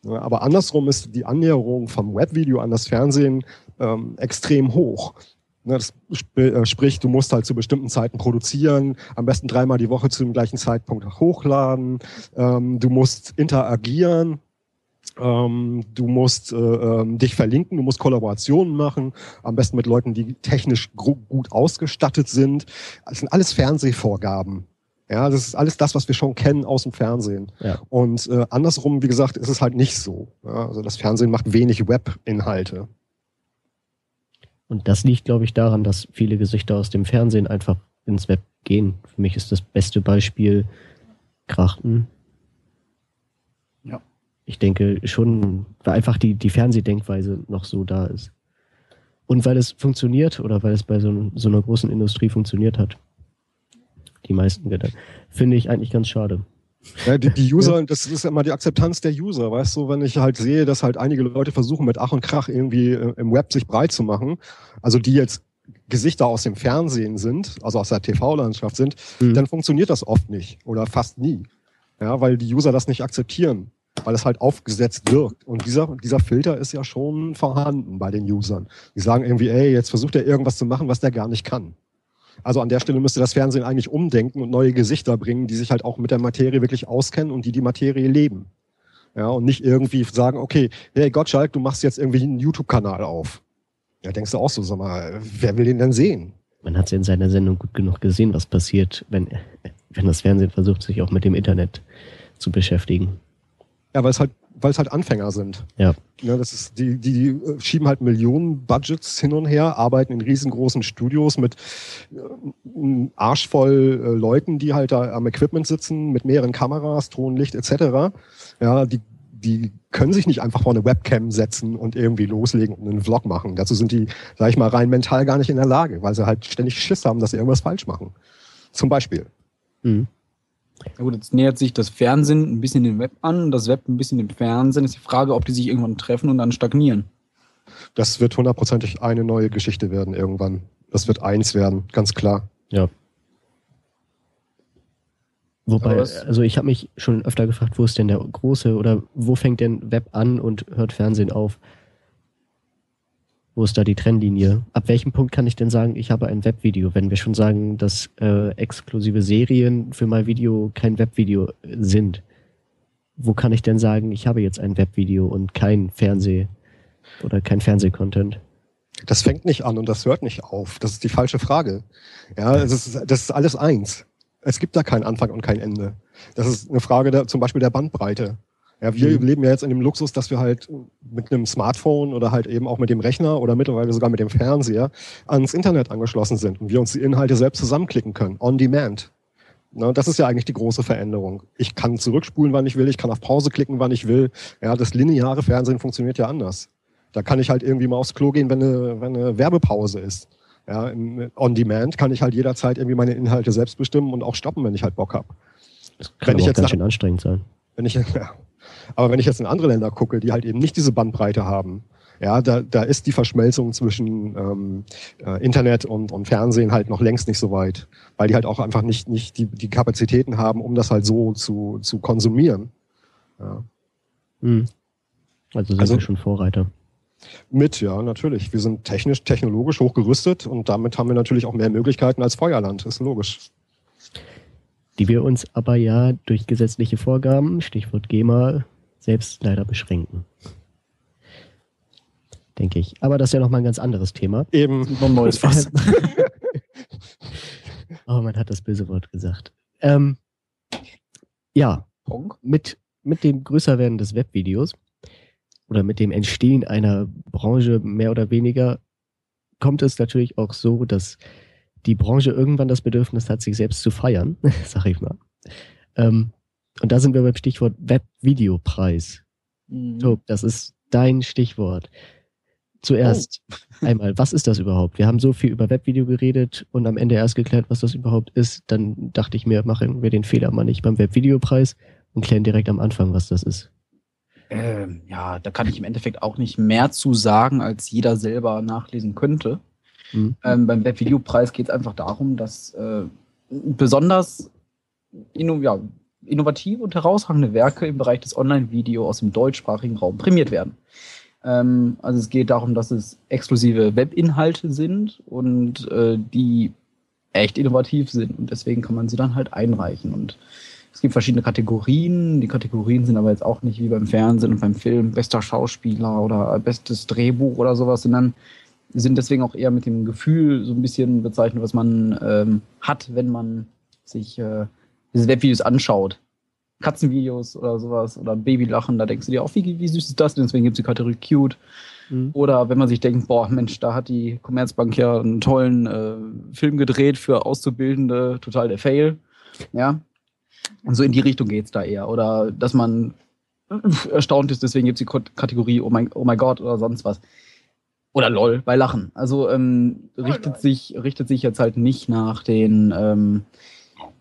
Aber andersrum ist die Annäherung vom Webvideo an das Fernsehen ähm, extrem hoch. Ne, das äh, sprich, du musst halt zu bestimmten Zeiten produzieren, am besten dreimal die Woche zu dem gleichen Zeitpunkt hochladen. Ähm, du musst interagieren, ähm, du musst äh, ähm, dich verlinken, du musst Kollaborationen machen, am besten mit Leuten, die technisch gut ausgestattet sind. Das sind alles Fernsehvorgaben. Ja, das ist alles das, was wir schon kennen aus dem Fernsehen. Ja. Und äh, andersrum, wie gesagt, ist es halt nicht so. Ja, also das Fernsehen macht wenig Webinhalte. Und das liegt, glaube ich, daran, dass viele Gesichter aus dem Fernsehen einfach ins Web gehen. Für mich ist das beste Beispiel Krachten. Ja. Ich denke schon, weil einfach die, die Fernsehdenkweise noch so da ist. Und weil es funktioniert oder weil es bei so, so einer großen Industrie funktioniert hat. Die meisten Gedanken. Finde ich eigentlich ganz schade. Ja, die, die User, das ist immer die Akzeptanz der User, weißt du, wenn ich halt sehe, dass halt einige Leute versuchen, mit Ach und Krach irgendwie äh, im Web sich breit zu machen, also die jetzt Gesichter aus dem Fernsehen sind, also aus der TV-Landschaft sind, Mhm. dann funktioniert das oft nicht oder fast nie. Ja, weil die User das nicht akzeptieren, weil es halt aufgesetzt wirkt. Und dieser, dieser Filter ist ja schon vorhanden bei den Usern. Die sagen irgendwie, ey, jetzt versucht er irgendwas zu machen, was der gar nicht kann. Also an der Stelle müsste das Fernsehen eigentlich umdenken und neue Gesichter bringen, die sich halt auch mit der Materie wirklich auskennen und die die Materie leben. Ja, und nicht irgendwie sagen, okay, hey Gottschalk, du machst jetzt irgendwie einen YouTube-Kanal auf. Ja, denkst du auch so, sag mal, wer will den denn sehen? Man hat es in seiner Sendung gut genug gesehen, was passiert, wenn, wenn das Fernsehen versucht, sich auch mit dem Internet zu beschäftigen. Ja, weil es halt, weil es halt Anfänger sind. Ja. Ja, das ist, die, die, die äh, schieben halt Millionen Budgets hin und her, arbeiten in riesengroßen Studios mit äh, einem Arsch voll äh, Leuten, die halt da am Equipment sitzen, mit mehreren Kameras, Ton, Licht etc. Ja, die, die können sich nicht einfach vor eine Webcam setzen und irgendwie loslegen und einen Vlog machen. Dazu sind die, sag ich mal, rein mental gar nicht in der Lage, weil sie halt ständig Schiss haben, dass sie irgendwas falsch machen. Zum Beispiel. Mhm. Ja gut, jetzt nähert sich das Fernsehen ein bisschen dem Web an, das Web ein bisschen dem Fernsehen. Ist die Frage, ob die sich irgendwann treffen und dann stagnieren. Das wird hundertprozentig eine neue Geschichte werden irgendwann. Das wird eins werden, ganz klar. Wobei, Aber was- also ich habe mich schon öfter gefragt, wo ist denn der große oder wo fängt denn Web an und hört Fernsehen auf? Wo ist da die Trennlinie? Ab welchem Punkt kann ich denn sagen, ich habe ein Webvideo, wenn wir schon sagen, dass äh, exklusive Serien für mein Video kein Webvideo sind? Wo kann ich denn sagen, ich habe jetzt ein Webvideo und kein Fernseh oder kein Fernsehcontent? Das fängt nicht an und das hört nicht auf. Das ist die falsche Frage. Ja, das ist, das ist alles eins. Es gibt da keinen Anfang und kein Ende. Das ist eine Frage der, zum Beispiel der Bandbreite. Ja, wir Mhm. leben ja jetzt in dem Luxus, dass wir halt mit einem Smartphone oder halt eben auch mit dem Rechner oder mittlerweile sogar mit dem Fernseher ans Internet angeschlossen sind und wir uns die Inhalte selbst zusammenklicken können. On demand. Na, das ist ja eigentlich die große Veränderung. Ich kann zurückspulen, wann ich will. Ich kann auf Pause klicken, wann ich will. Ja, das lineare Fernsehen funktioniert ja anders. Da kann ich halt irgendwie mal aufs Klo gehen, wenn eine, wenn eine Werbepause ist. Ja, On Demand kann ich halt jederzeit irgendwie meine Inhalte selbst bestimmen und auch stoppen, wenn ich halt Bock habe. Das kann Wenn aber auch jetzt ganz schön anstrengend sein. Wenn ich, ja. Aber wenn ich jetzt in andere Länder gucke, die halt eben nicht diese Bandbreite haben, ja, da, da ist die Verschmelzung zwischen ähm, äh, Internet und, und Fernsehen halt noch längst nicht so weit, weil die halt auch einfach nicht, nicht die, die Kapazitäten haben, um das halt so zu, zu konsumieren. Ja. Mhm. Also sind Also- wir schon Vorreiter. Mit, ja, natürlich. Wir sind technisch, technologisch hochgerüstet und damit haben wir natürlich auch mehr Möglichkeiten als Feuerland, ist logisch. Die wir uns aber ja durch gesetzliche Vorgaben, Stichwort GEMA, selbst leider beschränken. Denke ich. Aber das ist ja nochmal ein ganz anderes Thema. Eben, ein neues Fass. oh, man hat das böse Wort gesagt. Ähm, ja, mit, mit dem Größerwerden des Webvideos oder mit dem Entstehen einer Branche mehr oder weniger kommt es natürlich auch so, dass die Branche irgendwann das Bedürfnis hat, sich selbst zu feiern, sag ich mal. Ähm, und da sind wir beim Stichwort Webvideopreis. Mhm. Tob, das ist dein Stichwort. Zuerst einmal, was ist das überhaupt? Wir haben so viel über Webvideo geredet und am Ende erst geklärt, was das überhaupt ist. Dann dachte ich mir, machen wir den Fehler mal nicht beim Webvideopreis und klären direkt am Anfang, was das ist. Ähm, ja, da kann ich im Endeffekt auch nicht mehr zu sagen, als jeder selber nachlesen könnte. Mhm. Ähm, beim Webvideopreis geht es einfach darum, dass äh, besonders inno ja, innovative und herausragende Werke im Bereich des Online-Video aus dem deutschsprachigen Raum prämiert werden. Ähm, also es geht darum, dass es exklusive Webinhalte sind und äh, die echt innovativ sind und deswegen kann man sie dann halt einreichen und es gibt verschiedene Kategorien. Die Kategorien sind aber jetzt auch nicht wie beim Fernsehen und beim Film bester Schauspieler oder bestes Drehbuch oder sowas, sondern sind deswegen auch eher mit dem Gefühl so ein bisschen bezeichnet, was man ähm, hat, wenn man sich äh, diese Webvideos anschaut. Katzenvideos oder sowas oder Babylachen, da denkst du dir auch, wie, wie süß ist das denn? Deswegen gibt es die Kategorie Cute. Mhm. Oder wenn man sich denkt, boah, Mensch, da hat die Commerzbank ja einen tollen äh, Film gedreht für Auszubildende, total der Fail. Ja. Und so in die Richtung geht's da eher. Oder dass man erstaunt ist, deswegen gibt's die Kot- Kategorie Oh mein, oh mein Gott oder sonst was. Oder LOL bei Lachen. Also ähm, richtet, sich, richtet sich jetzt halt nicht nach den, ähm,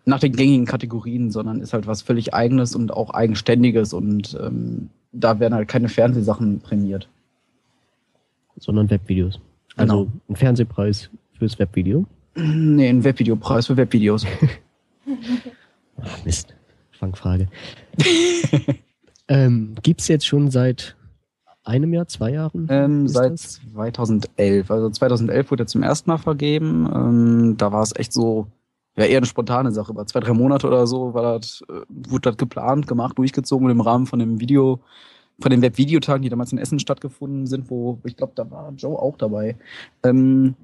nach den gängigen Kategorien, sondern ist halt was völlig eigenes und auch eigenständiges und ähm, da werden halt keine Fernsehsachen prämiert. Sondern Webvideos. Genau. Also ein Fernsehpreis fürs Webvideo? Nee, ein Webvideopreis für Webvideos. Ach, Mist. Fangfrage. ähm, Gibt es jetzt schon seit einem Jahr, zwei Jahren? Ähm, seit das? 2011. Also 2011 wurde er zum ersten Mal vergeben. Ähm, da war es echt so, ja, eher eine spontane Sache. Über zwei, drei Monate oder so war das, äh, wurde das geplant, gemacht, durchgezogen und im Rahmen von dem Video, von den Webvideotagen, die damals in Essen stattgefunden sind, wo ich glaube, da war Joe auch dabei. Ähm,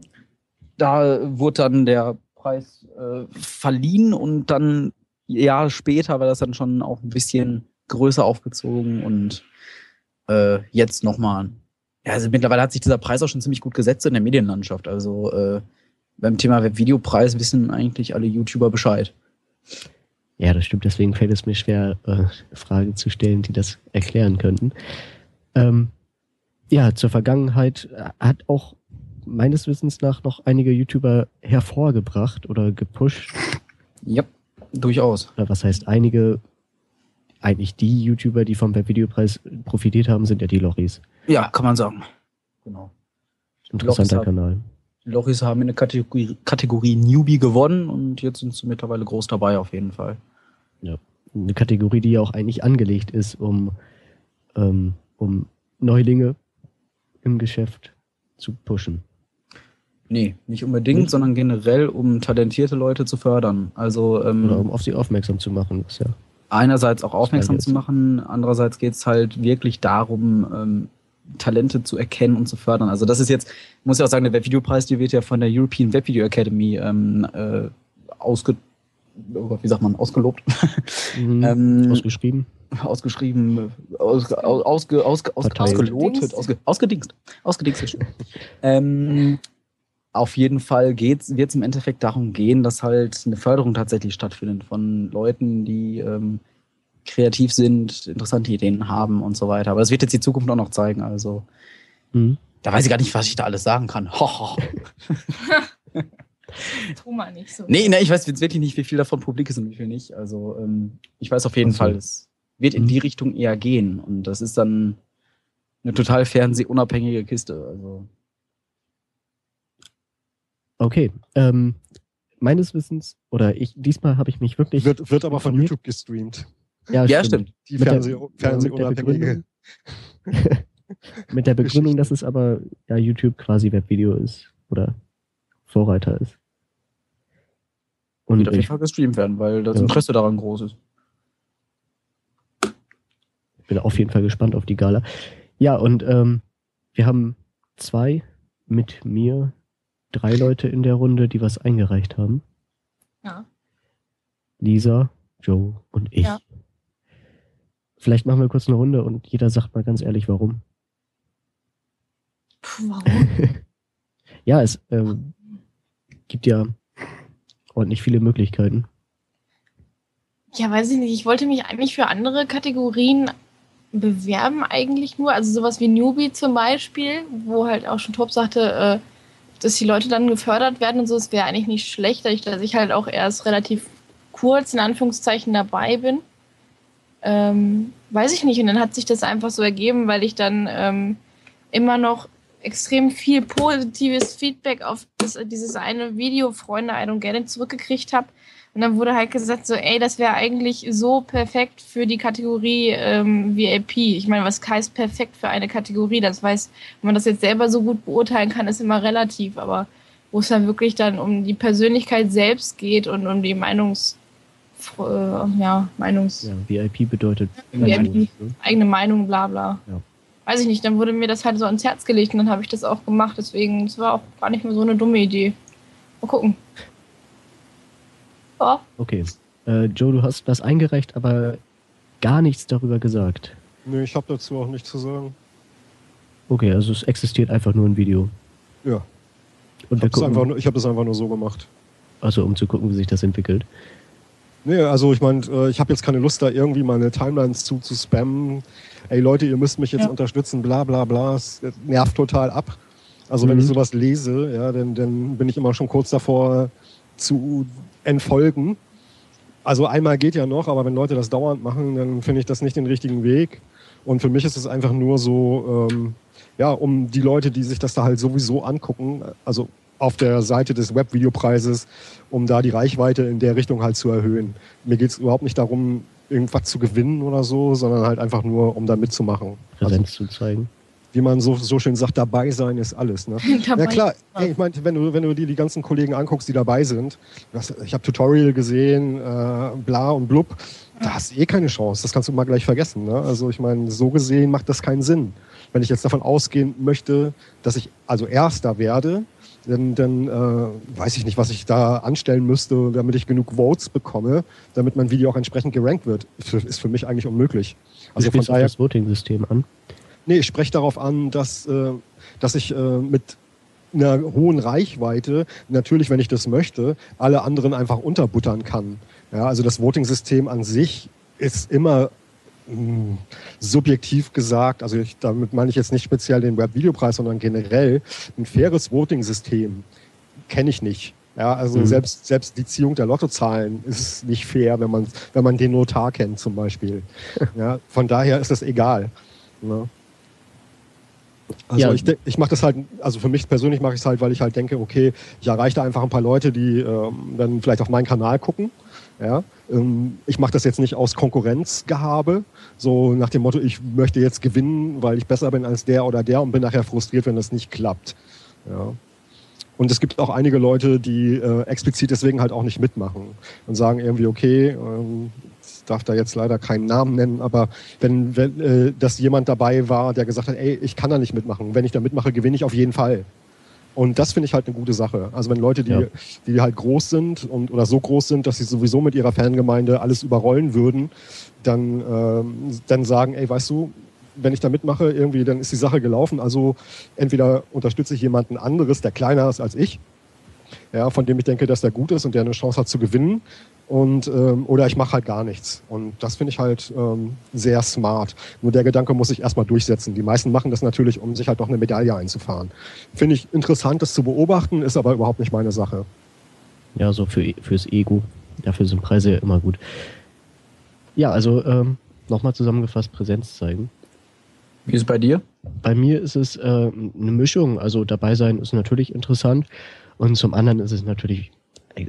da wurde dann der Preis äh, verliehen und dann Jahre später war das dann schon auch ein bisschen größer aufgezogen und äh, jetzt nochmal. Ja, also mittlerweile hat sich dieser Preis auch schon ziemlich gut gesetzt in der Medienlandschaft. Also äh, beim Thema Webvideopreis wissen eigentlich alle YouTuber Bescheid. Ja, das stimmt. Deswegen fällt es mir schwer, äh, Fragen zu stellen, die das erklären könnten. Ähm, ja, zur Vergangenheit äh, hat auch meines Wissens nach noch einige YouTuber hervorgebracht oder gepusht. Ja, durchaus. Oder was heißt einige? Eigentlich die YouTuber, die vom Webvideopreis profitiert haben, sind ja die Loris. Ja, kann man sagen. Genau. Interessanter haben- Kanal. Die Loris haben in der Kategorie, Kategorie Newbie gewonnen und jetzt sind sie mittlerweile groß dabei auf jeden Fall. Eine Kategorie, die ja auch eigentlich angelegt ist, um, ähm, um Neulinge im Geschäft zu pushen. Nee, nicht unbedingt, Nicht? sondern generell, um talentierte Leute zu fördern. Also ähm, Oder um auf sie aufmerksam zu machen. Was ja einerseits auch aufmerksam zu machen, andererseits geht es halt wirklich darum, ähm, Talente zu erkennen und zu fördern. Also das ist jetzt, muss ich auch sagen, der Webvideopreis, die wird ja von der European Web Video Academy ähm, äh, ausge, oh wie sagt man, ausgelobt, Mhm. ähm, ausgeschrieben. ausgeschrieben, aus, aus, aus, Verteilt. ausgelotet, ausge, ausgedingst, ausgedingst ähm, auf jeden Fall wird es im Endeffekt darum gehen, dass halt eine Förderung tatsächlich stattfindet von Leuten, die ähm, kreativ sind, interessante Ideen haben und so weiter. Aber das wird jetzt die Zukunft auch noch zeigen. Also Mhm. da weiß ich gar nicht, was ich da alles sagen kann. Ho, ho. Tu mal nicht so. Nee, nee, ich weiß jetzt wirklich nicht, wie viel davon publik ist und wie viel nicht. Also ähm, ich weiß auf jeden Ach so. Fall, es wird in Mhm. die Richtung eher gehen. Und das ist dann eine total fernsehunabhängige Kiste. Also Okay. Ähm, meines Wissens, oder ich, diesmal habe ich mich wirklich. Wird, wird aber von. YouTube gestreamt. ja, stimmt. Die Mit der- Fernseh ja, mit der Fernsehunabhängige. Begründung- Mit der Begründung, dass es aber ja YouTube quasi Webvideo ist oder Vorreiter ist. Und Wird auf jeden ich Fall gestreamt werden, weil das Ja. Interesse daran groß ist. bin auf jeden Fall gespannt auf die Gala. Ja, und ähm, wir haben zwei mit mir, drei Leute in der Runde, die was eingereicht haben. Ja. Lisa, Joe und ich. Ja. Vielleicht machen wir kurz eine Runde und jeder sagt mal ganz ehrlich, warum. Puh, warum? Ja, es ähm, gibt ja ordentlich viele Möglichkeiten. Ja, weiß ich nicht. Ich wollte mich eigentlich für andere Kategorien bewerben, eigentlich nur. Also sowas wie Newbie zum Beispiel, wo halt auch schon Top sagte, äh, dass die Leute dann gefördert werden und so. Es wäre eigentlich nicht schlecht, dass ich halt auch erst relativ kurz in Anführungszeichen dabei bin. Ähm, weiß ich nicht. Und dann hat sich das einfach so ergeben, weil ich dann ähm, immer noch extrem viel positives Feedback auf das, dieses eine Video Freunde I don't get it zurückgekriegt habe. Und dann wurde halt gesagt, so, ey, das wäre eigentlich so perfekt für die Kategorie ähm, VIP. Ich meine, was heißt perfekt für eine Kategorie? Das weiß, wenn man das jetzt selber so gut beurteilen kann, ist immer relativ. Aber wo es dann wirklich dann um die Persönlichkeit selbst geht und um die Meinungs, äh, ja, Meinungs, Ja, VIP bedeutet VIP. ne? eigene Meinung, bla bla. Ja. Weiß ich nicht, dann wurde mir das halt so ans Herz gelegt und dann habe ich das auch gemacht. Deswegen, es war auch gar nicht mehr so eine dumme Idee. Mal gucken. Ja, Okay. Äh, Joe, du hast das eingereicht, aber gar nichts darüber gesagt. Nee, ich habe dazu auch nichts zu sagen. Okay, also es existiert einfach nur ein Video. Ja. Und Ich habe das, einfach ich hab das einfach nur so gemacht. also um zu gucken, wie sich das entwickelt. Nee, also ich meine, äh, ich habe jetzt keine Lust, da irgendwie meine Timelines zu, zu spammen. Ey Leute, ihr müsst mich jetzt Ja. unterstützen, bla bla bla. Es nervt total ab. Also wenn Mhm. ich sowas lese, ja, dann, dann bin ich immer schon kurz davor zu entfolgen. Also einmal geht ja noch, aber wenn Leute das dauernd machen, dann finde ich das nicht den richtigen Weg. Und für mich ist es einfach nur so, ähm, ja, um die Leute, die sich das da halt sowieso angucken, also auf der Seite des Webvideopreises, um da die Reichweite in der Richtung halt zu erhöhen. Mir geht es überhaupt nicht darum, irgendwas zu gewinnen oder so, sondern halt einfach nur, um da mitzumachen. Präsenz zu zeigen. Wie man so, so schön sagt, dabei sein ist alles. Ne? Ja klar, ey, ich meine, wenn du, wenn du dir die ganzen Kollegen anguckst, die dabei sind, das, ich habe Tutorial gesehen, äh, bla und blub, da hast du eh keine Chance. Das kannst du mal gleich vergessen. Ne? Also ich meine, so gesehen macht das keinen Sinn. Wenn ich jetzt davon ausgehen möchte, dass ich also Erster werde, dann, dann äh, weiß ich nicht, was ich da anstellen müsste, damit ich genug Votes bekomme, damit mein Video auch entsprechend gerankt wird. Für, ist für mich eigentlich unmöglich. Also von spielst auf daher das Voting-System an. Nee, ich spreche darauf an, dass, äh, dass ich äh, mit einer hohen Reichweite, natürlich, wenn ich das möchte, alle anderen einfach unterbuttern kann. Ja, also das Voting-System an sich ist immer mh, subjektiv gesagt, also ich, damit meine ich jetzt nicht speziell den Web-Videopreis, sondern generell ein faires Voting-System kenne ich nicht. Ja, also Mhm. selbst, selbst die Ziehung der Lottozahlen ist nicht fair, wenn man, wenn man den Notar kennt zum Beispiel. Ja, von daher ist das egal. Ne? Also Ja. ich, ich mache das halt, also für mich persönlich mache ich es halt, weil ich halt denke, okay, ich erreiche da einfach ein paar Leute, die ähm, dann vielleicht auf meinen Kanal gucken. Ja, ähm, ich mache das jetzt nicht aus Konkurrenzgehabe, so nach dem Motto, ich möchte jetzt gewinnen, weil ich besser bin als der oder der und bin nachher frustriert, wenn das nicht klappt. Ja. Und es gibt auch einige Leute, die äh, explizit deswegen halt auch nicht mitmachen und sagen irgendwie, okay, ähm, darf da jetzt leider keinen Namen nennen, aber wenn, wenn äh, dass jemand dabei war, der gesagt hat, ey, ich kann da nicht mitmachen. Wenn ich da mitmache, gewinne ich auf jeden Fall. Und das finde ich halt eine gute Sache. Also wenn Leute, die, Ja. die halt groß sind und oder so groß sind, dass sie sowieso mit ihrer Fangemeinde alles überrollen würden, dann, ähm, dann sagen, ey, weißt du, wenn ich da mitmache, irgendwie, dann ist die Sache gelaufen. Also entweder unterstütze ich jemanden anderes, der kleiner ist als ich, ja, von dem ich denke, dass der gut ist und der eine Chance hat zu gewinnen. Und, ähm, oder ich mache halt gar nichts. Und das finde ich halt ähm, sehr smart. Nur der Gedanke muss sich erstmal durchsetzen. Die meisten machen das natürlich, um sich halt noch eine Medaille einzufahren. Finde ich interessant, das zu beobachten, ist aber überhaupt nicht meine Sache. Ja, so für, fürs Ego. Dafür sind Preise ja immer gut. Ja, also ähm, nochmal zusammengefasst, Präsenz zeigen. Wie ist es bei dir? Bei mir ist es äh, eine Mischung. Also dabei sein ist natürlich interessant. Und zum anderen ist es natürlich,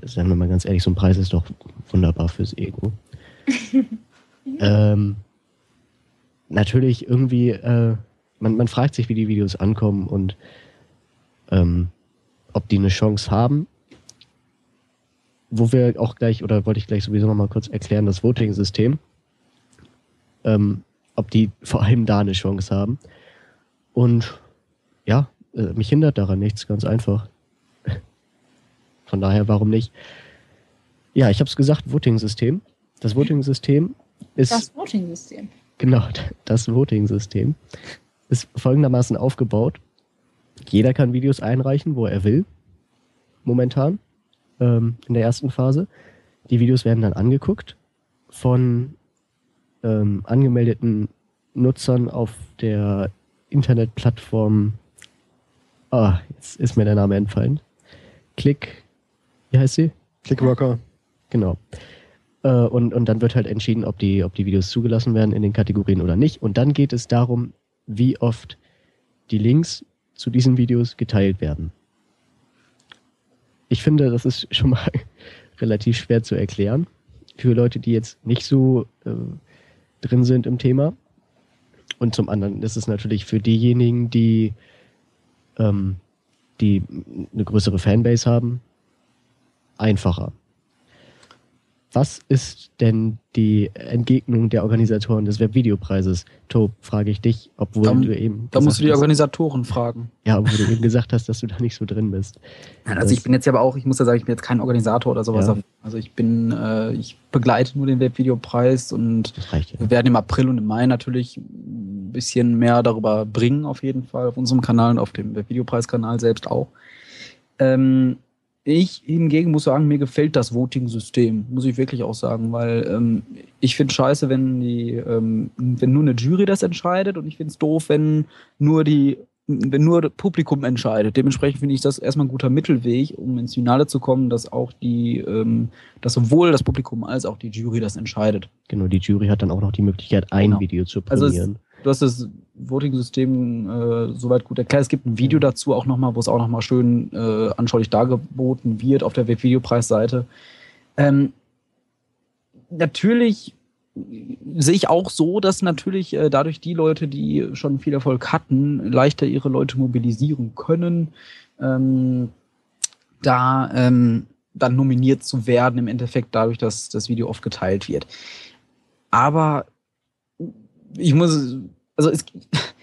sagen wir mal ganz ehrlich, so ein Preis ist doch wunderbar fürs Ego. ähm, natürlich irgendwie, äh, man, man fragt sich, wie die Videos ankommen und ähm, ob die eine Chance haben. Wo wir auch gleich, oder wollte ich gleich sowieso noch mal kurz erklären, das Voting-System. Ähm, ob die vor allem da eine Chance haben. Und ja, äh, mich hindert daran nichts, ganz einfach. Von daher, warum nicht? Ja, ich habe es gesagt, Voting-System. Das Voting-System ist Das Voting-System. genau das Voting-System ist folgendermaßen aufgebaut. Jeder kann Videos einreichen, wo er will. Momentan ähm, in der ersten Phase. Die Videos werden dann angeguckt von ähm, angemeldeten Nutzern auf der Internetplattform. Ah, jetzt ist mir der Name entfallen. Klick. Wie heißt sie? Clickworker. Genau. Äh, und, und dann wird halt entschieden, ob die, ob die Videos zugelassen werden in den Kategorien oder nicht. Und dann geht es darum, wie oft die Links zu diesen Videos geteilt werden. Ich finde, das ist schon mal relativ schwer zu erklären für Leute, die jetzt nicht so äh, drin sind im Thema. Und zum anderen ist es natürlich für diejenigen, die, ähm, die eine größere Fanbase haben, einfacher. Was ist denn die Entgegnung der Organisatoren des Webvideopreises? Tob, frage ich dich, obwohl Da- du eben Da musst du die gesagt hast, Organisatoren fragen. ja, obwohl du eben gesagt hast, dass du da nicht so drin bist. Nein, also ich bin jetzt ja aber auch, ich muss ja sagen, ich bin jetzt kein Organisator oder sowas. Ja. Also ich bin, äh, ich begleite nur den Webvideopreis und Das reicht ja. wir werden im April und im Mai natürlich ein bisschen mehr darüber bringen, auf jeden Fall, auf unserem Kanal und auf dem Webvideopreiskanal selbst auch. Ähm, ich hingegen muss sagen, mir gefällt das Voting-System, muss ich wirklich auch sagen, weil ähm, ich finde scheiße, wenn die, ähm, wenn nur eine Jury das entscheidet und ich finde es doof, wenn nur die, wenn nur das Publikum entscheidet. Dementsprechend finde ich das erstmal ein guter Mittelweg, um ins Finale zu kommen, dass auch die, ähm, dass sowohl das Publikum als auch die Jury das entscheidet. Genau, die Jury hat dann auch noch die Möglichkeit, ein Genau. Video zu Also prämieren. Du hast das Voting-System äh, soweit gut erklärt. Es gibt ein Video dazu auch nochmal, wo es auch nochmal schön äh, anschaulich dargeboten wird auf der Webvideopreisseite. Ähm, natürlich sehe ich auch so, dass natürlich äh, dadurch die Leute, die schon viel Erfolg hatten, leichter ihre Leute mobilisieren können, ähm, da ähm, dann nominiert zu werden, im Endeffekt dadurch, dass das Video oft geteilt wird. Aber ich muss, also es,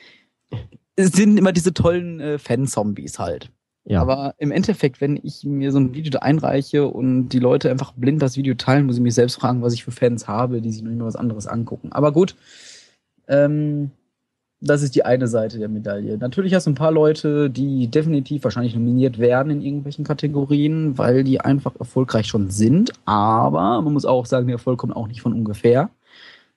es sind immer diese tollen äh, Fan-Zombies halt. Ja. Aber im Endeffekt, wenn ich mir so ein Video da einreiche und die Leute einfach blind das Video teilen, muss ich mich selbst fragen, was ich für Fans habe, die sich noch immer was anderes angucken. Aber gut, ähm, das ist die eine Seite der Medaille. Natürlich hast du ein paar Leute, die definitiv wahrscheinlich nominiert werden in irgendwelchen Kategorien, weil die einfach erfolgreich schon sind. Aber man muss auch sagen, der Erfolg kommt auch nicht von ungefähr.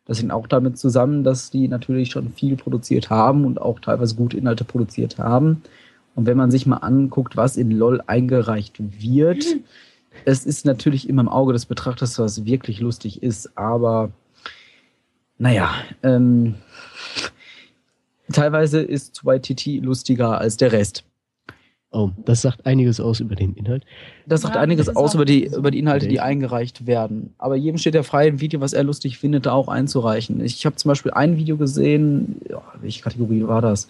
Das hängt auch damit zusammen, dass die natürlich schon viel produziert haben und auch teilweise gute Inhalte produziert haben. Und wenn man sich mal anguckt, was in LOL eingereicht wird, es ist natürlich immer im Auge des Betrachters, was wirklich lustig ist, aber naja, ähm, teilweise ist YTT lustiger als der Rest. Oh, das sagt einiges aus über den Inhalt. Das sagt ja, einiges das aus über die, über die Inhalte, die eingereicht werden. Aber jedem steht ja frei, ein Video, was er lustig findet, da auch einzureichen. Ich habe zum Beispiel ein Video gesehen, ja, welche Kategorie war das?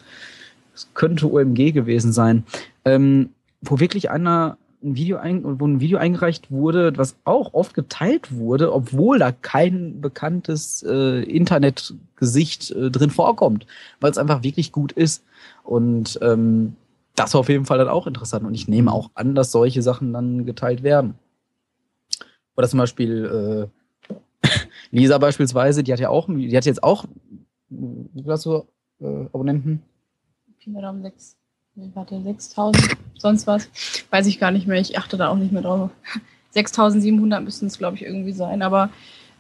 es könnte OMG gewesen sein, ähm, wo wirklich einer ein Video ein, wo ein Video eingereicht wurde, was auch oft geteilt wurde, obwohl da kein bekanntes äh, Internetgesicht äh, drin vorkommt, weil es einfach wirklich gut ist. Und ähm, das war auf jeden Fall dann auch interessant. Und ich nehme auch an, dass solche Sachen dann geteilt werden. Oder zum Beispiel äh, Lisa beispielsweise, die hat ja auch, die hat jetzt auch, wie du äh, Abonnenten? Daumen 6. Nee, warte, 6000, sonst was. Weiß ich gar nicht mehr. Ich achte da auch nicht mehr drauf. 6700 müssten es, glaube ich, irgendwie sein. Aber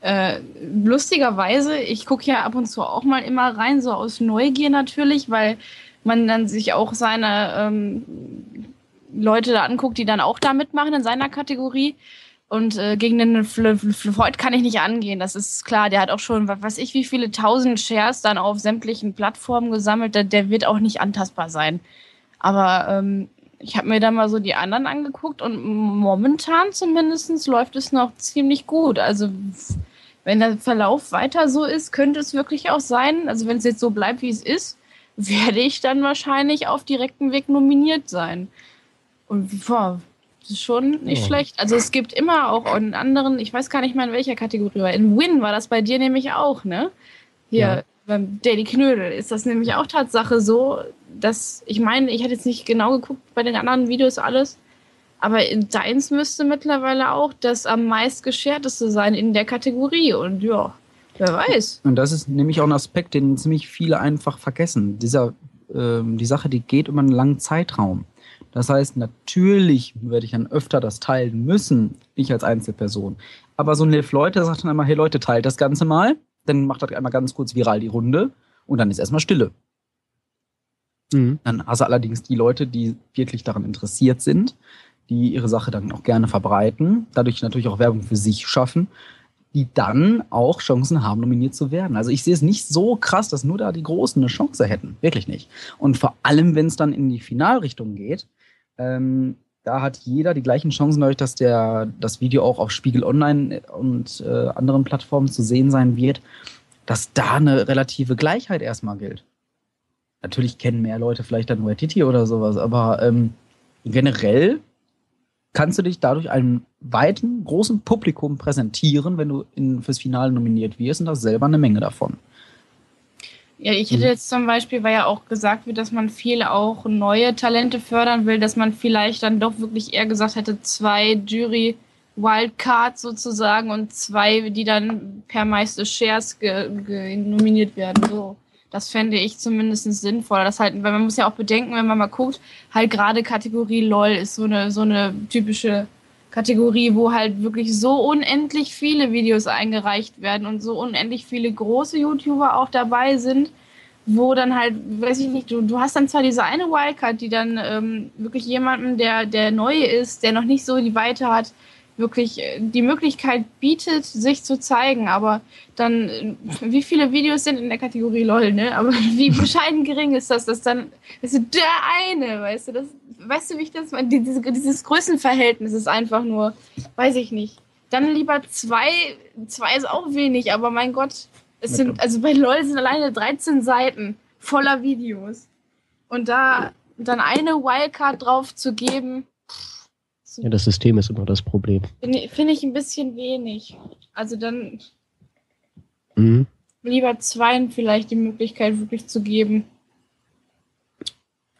äh, lustigerweise, ich gucke ja ab und zu auch mal immer rein, so aus Neugier natürlich, weil man dann sich auch seine ähm, Leute da anguckt, die dann auch da mitmachen in seiner Kategorie. Und äh, gegen den Floyd kann ich nicht angehen, das ist klar. Der hat auch schon, was weiß ich, wie viele tausend Shares dann auf sämtlichen Plattformen gesammelt. Der, der wird auch nicht antastbar sein. Aber ähm, ich habe mir da mal so die anderen angeguckt und momentan zumindest läuft es noch ziemlich gut. Also wenn der Verlauf weiter so ist, könnte es wirklich auch sein, also wenn es jetzt so bleibt, wie es ist, werde ich dann wahrscheinlich auf direktem Weg nominiert sein. Und boah, das ist schon nicht oh. schlecht. Also es gibt immer auch in anderen, ich weiß gar nicht mal in welcher Kategorie, weil in Win war das bei dir nämlich auch, ne? Hier ja. beim Daily Knödel ist das nämlich auch Tatsache so, dass, ich meine, ich hatte jetzt nicht genau geguckt bei den anderen Videos alles, aber in deins müsste mittlerweile auch das am meist gescherteste sein in der Kategorie und ja, wer weiß. Und das ist nämlich auch ein Aspekt, den ziemlich viele einfach vergessen. Dieser, ähm, die Sache, die geht über einen langen Zeitraum. Das heißt, natürlich werde ich dann öfter das teilen müssen, ich als Einzelperson. Aber so ein Liv Leute sagt dann einmal, hey Leute, teilt das Ganze mal, dann macht das einmal ganz kurz viral die Runde und dann ist erstmal Stille. Mhm. Dann hast du allerdings die Leute, die wirklich daran interessiert sind, die ihre Sache dann auch gerne verbreiten, dadurch natürlich auch Werbung für sich schaffen, die dann auch Chancen haben, nominiert zu werden. Also ich sehe es nicht so krass, dass nur da die Großen eine Chance hätten. Wirklich nicht. Und vor allem, wenn es dann in die Finalrichtung geht, ähm, da hat jeder die gleichen Chancen, dadurch, dass der, das Video auch auf Spiegel Online und äh, anderen Plattformen zu sehen sein wird, dass da eine relative Gleichheit erstmal gilt. Natürlich kennen mehr Leute vielleicht dann Waititi oder sowas, aber ähm, generell kannst du dich dadurch einem weiten, großen Publikum präsentieren, wenn du in, fürs Finale nominiert wirst und hast selber eine Menge davon. Ja, ich hätte mhm. jetzt zum Beispiel, weil ja auch gesagt wird, dass man viel auch neue Talente fördern will, dass man vielleicht dann doch wirklich eher gesagt hätte, zwei Jury Wildcards sozusagen und zwei, die dann per meiste Shares nominiert werden. So. Das fände ich zumindest sinnvoll. Das halt, weil man muss ja auch bedenken, wenn man mal guckt, halt gerade Kategorie LOL ist so eine, so eine typische Kategorie, wo halt wirklich so unendlich viele Videos eingereicht werden und so unendlich viele große YouTuber auch dabei sind, wo dann halt, weiß ich nicht, du, du hast dann zwar diese eine Wildcard, die dann ähm, wirklich jemanden, der, der neu ist, der noch nicht so die Weite hat, wirklich äh, die Möglichkeit bietet, sich zu zeigen. Aber dann, äh, wie viele Videos sind in der Kategorie LOL, ne? Aber wie bescheiden gering ist das, dass dann, das ist der eine, weißt du, das, weißt du, wie ich das meine? Diese, dieses Größenverhältnis ist einfach nur, weiß ich nicht. Dann lieber zwei, zwei ist auch wenig, aber mein Gott, es sind, also bei LOL sind alleine 13 Seiten voller Videos. Und da dann eine Wildcard drauf zu geben, Ja, das System ist immer das Problem. finde ich- finde ich ein bisschen wenig. Also dann Mhm. lieber zweien vielleicht die Möglichkeit wirklich zu geben.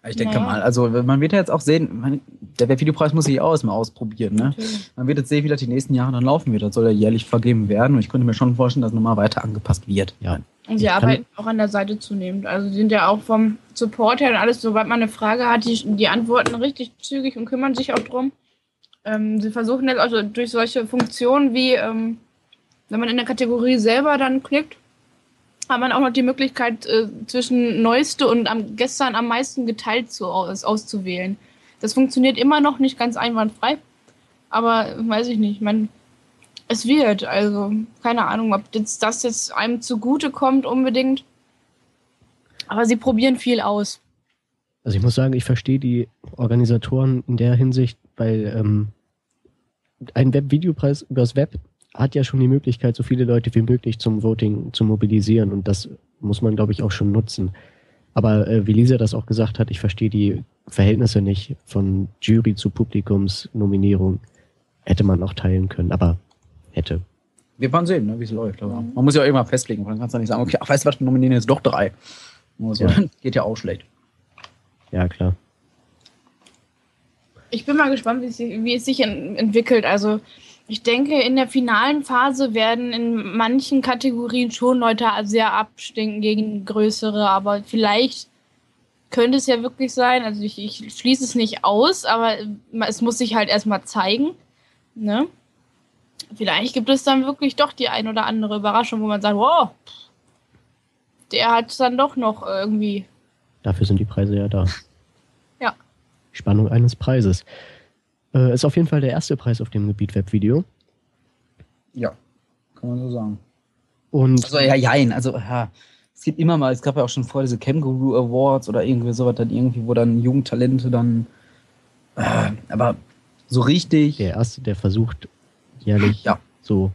Ich denke Naja. mal, also man wird ja jetzt auch sehen, man, der Webvideopreis muss sich auch erstmal ausprobieren. Ne? Natürlich. Man wird jetzt sehen, wie das die nächsten Jahre dann laufen wird. Das soll ja jährlich vergeben werden. Und ich könnte mir schon vorstellen, dass nochmal weiter angepasst wird. Ja. Und sie arbeiten auch an der Seite zunehmend. Also sie sind ja auch vom Support her und alles, sobald man eine Frage hat, die, die antworten richtig zügig und kümmern sich auch drum. Ähm, sie versuchen jetzt also durch solche Funktionen wie, ähm, wenn man in der Kategorie selber dann klickt, hat man auch noch die Möglichkeit, äh, zwischen neueste und am, gestern am meisten geteilt zu, aus, auszuwählen. Das funktioniert immer noch nicht ganz einwandfrei, aber weiß ich nicht. Man, es wird, also keine Ahnung, ob jetzt das jetzt einem zugute kommt unbedingt. Aber sie probieren viel aus. Also ich muss sagen, ich verstehe die Organisatoren in der Hinsicht, weil ähm, ein Webvideopreis übers Web hat ja schon die Möglichkeit, so viele Leute wie möglich zum Voting zu mobilisieren und das muss man, glaube ich, auch schon nutzen. Aber äh, wie Lisa das auch gesagt hat, ich verstehe die Verhältnisse nicht von Jury zu Publikumsnominierung. Hätte man auch teilen können, aber hätte. Wir werden sehen, ne, wie es läuft. Aber man muss ja auch irgendwann festlegen. Man kann es ja nicht sagen, okay, ach, weißt du was, wir nominieren jetzt doch drei. Also, Ja. Geht ja auch schlecht. Ja, klar. Ich bin mal gespannt, wie es sich, wie es sich en- entwickelt. Also ich denke, in der finalen Phase werden in manchen Kategorien schon Leute sehr abstinken gegen größere, aber vielleicht könnte es ja wirklich sein, also ich, ich schließe es nicht aus, aber es muss sich halt erstmal zeigen. Ne? Vielleicht gibt es dann wirklich doch die ein oder andere Überraschung, wo man sagt, wow, der hat es dann doch noch irgendwie. Dafür sind die Preise ja da. Spannung eines Preises. Äh, ist auf jeden Fall der erste Preis auf dem Gebiet Webvideo. Ja, kann man so sagen. Und Also ja, jein. Also ja, es gibt immer mal, es gab ja auch schon vor diese Kangaroo Awards oder irgendwie sowas dann irgendwie, wo dann Jugendtalente dann äh, aber so richtig. der erste, der versucht, jährlich Ja. so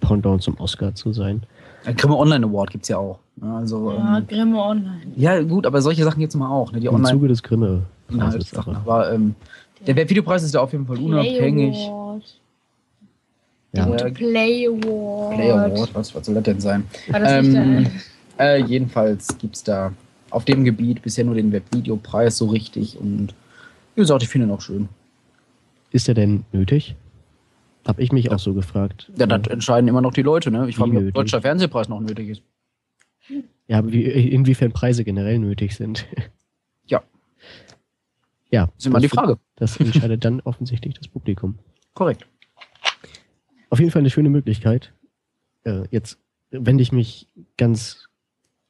Pendant zum Oscar zu sein. Ein Grimme Online Award gibt's ja auch. Ja, also, Ja, ähm, Grimme Online. ja, gut, aber solche Sachen gibt's immer auch, ne? Die Im Online Zuge des Grimme. Inhaltssachen. Aber ähm, der Webvideopreis ist ja auf jeden Fall unabhängig. Play Award. Ja. Der Ja. Play Award. Play Award, was, was soll das denn sein? War das nicht Ähm, der, äh, jedenfalls gibt's da auf dem Gebiet bisher nur den Webvideopreis so richtig und wie gesagt, ich finde ihn auch schön. Ist er denn nötig? Hab ich mich auch so gefragt. Ja, das entscheiden immer noch die Leute, ne? Ich frage mich, ob der deutscher Fernsehpreis noch nötig ist. Ja, wie, inwiefern Preise generell nötig sind. Ja. Das ist immer die Frage. Das entscheidet dann offensichtlich das Publikum. Korrekt. Auf jeden Fall eine schöne Möglichkeit. Äh, jetzt wende ich mich ganz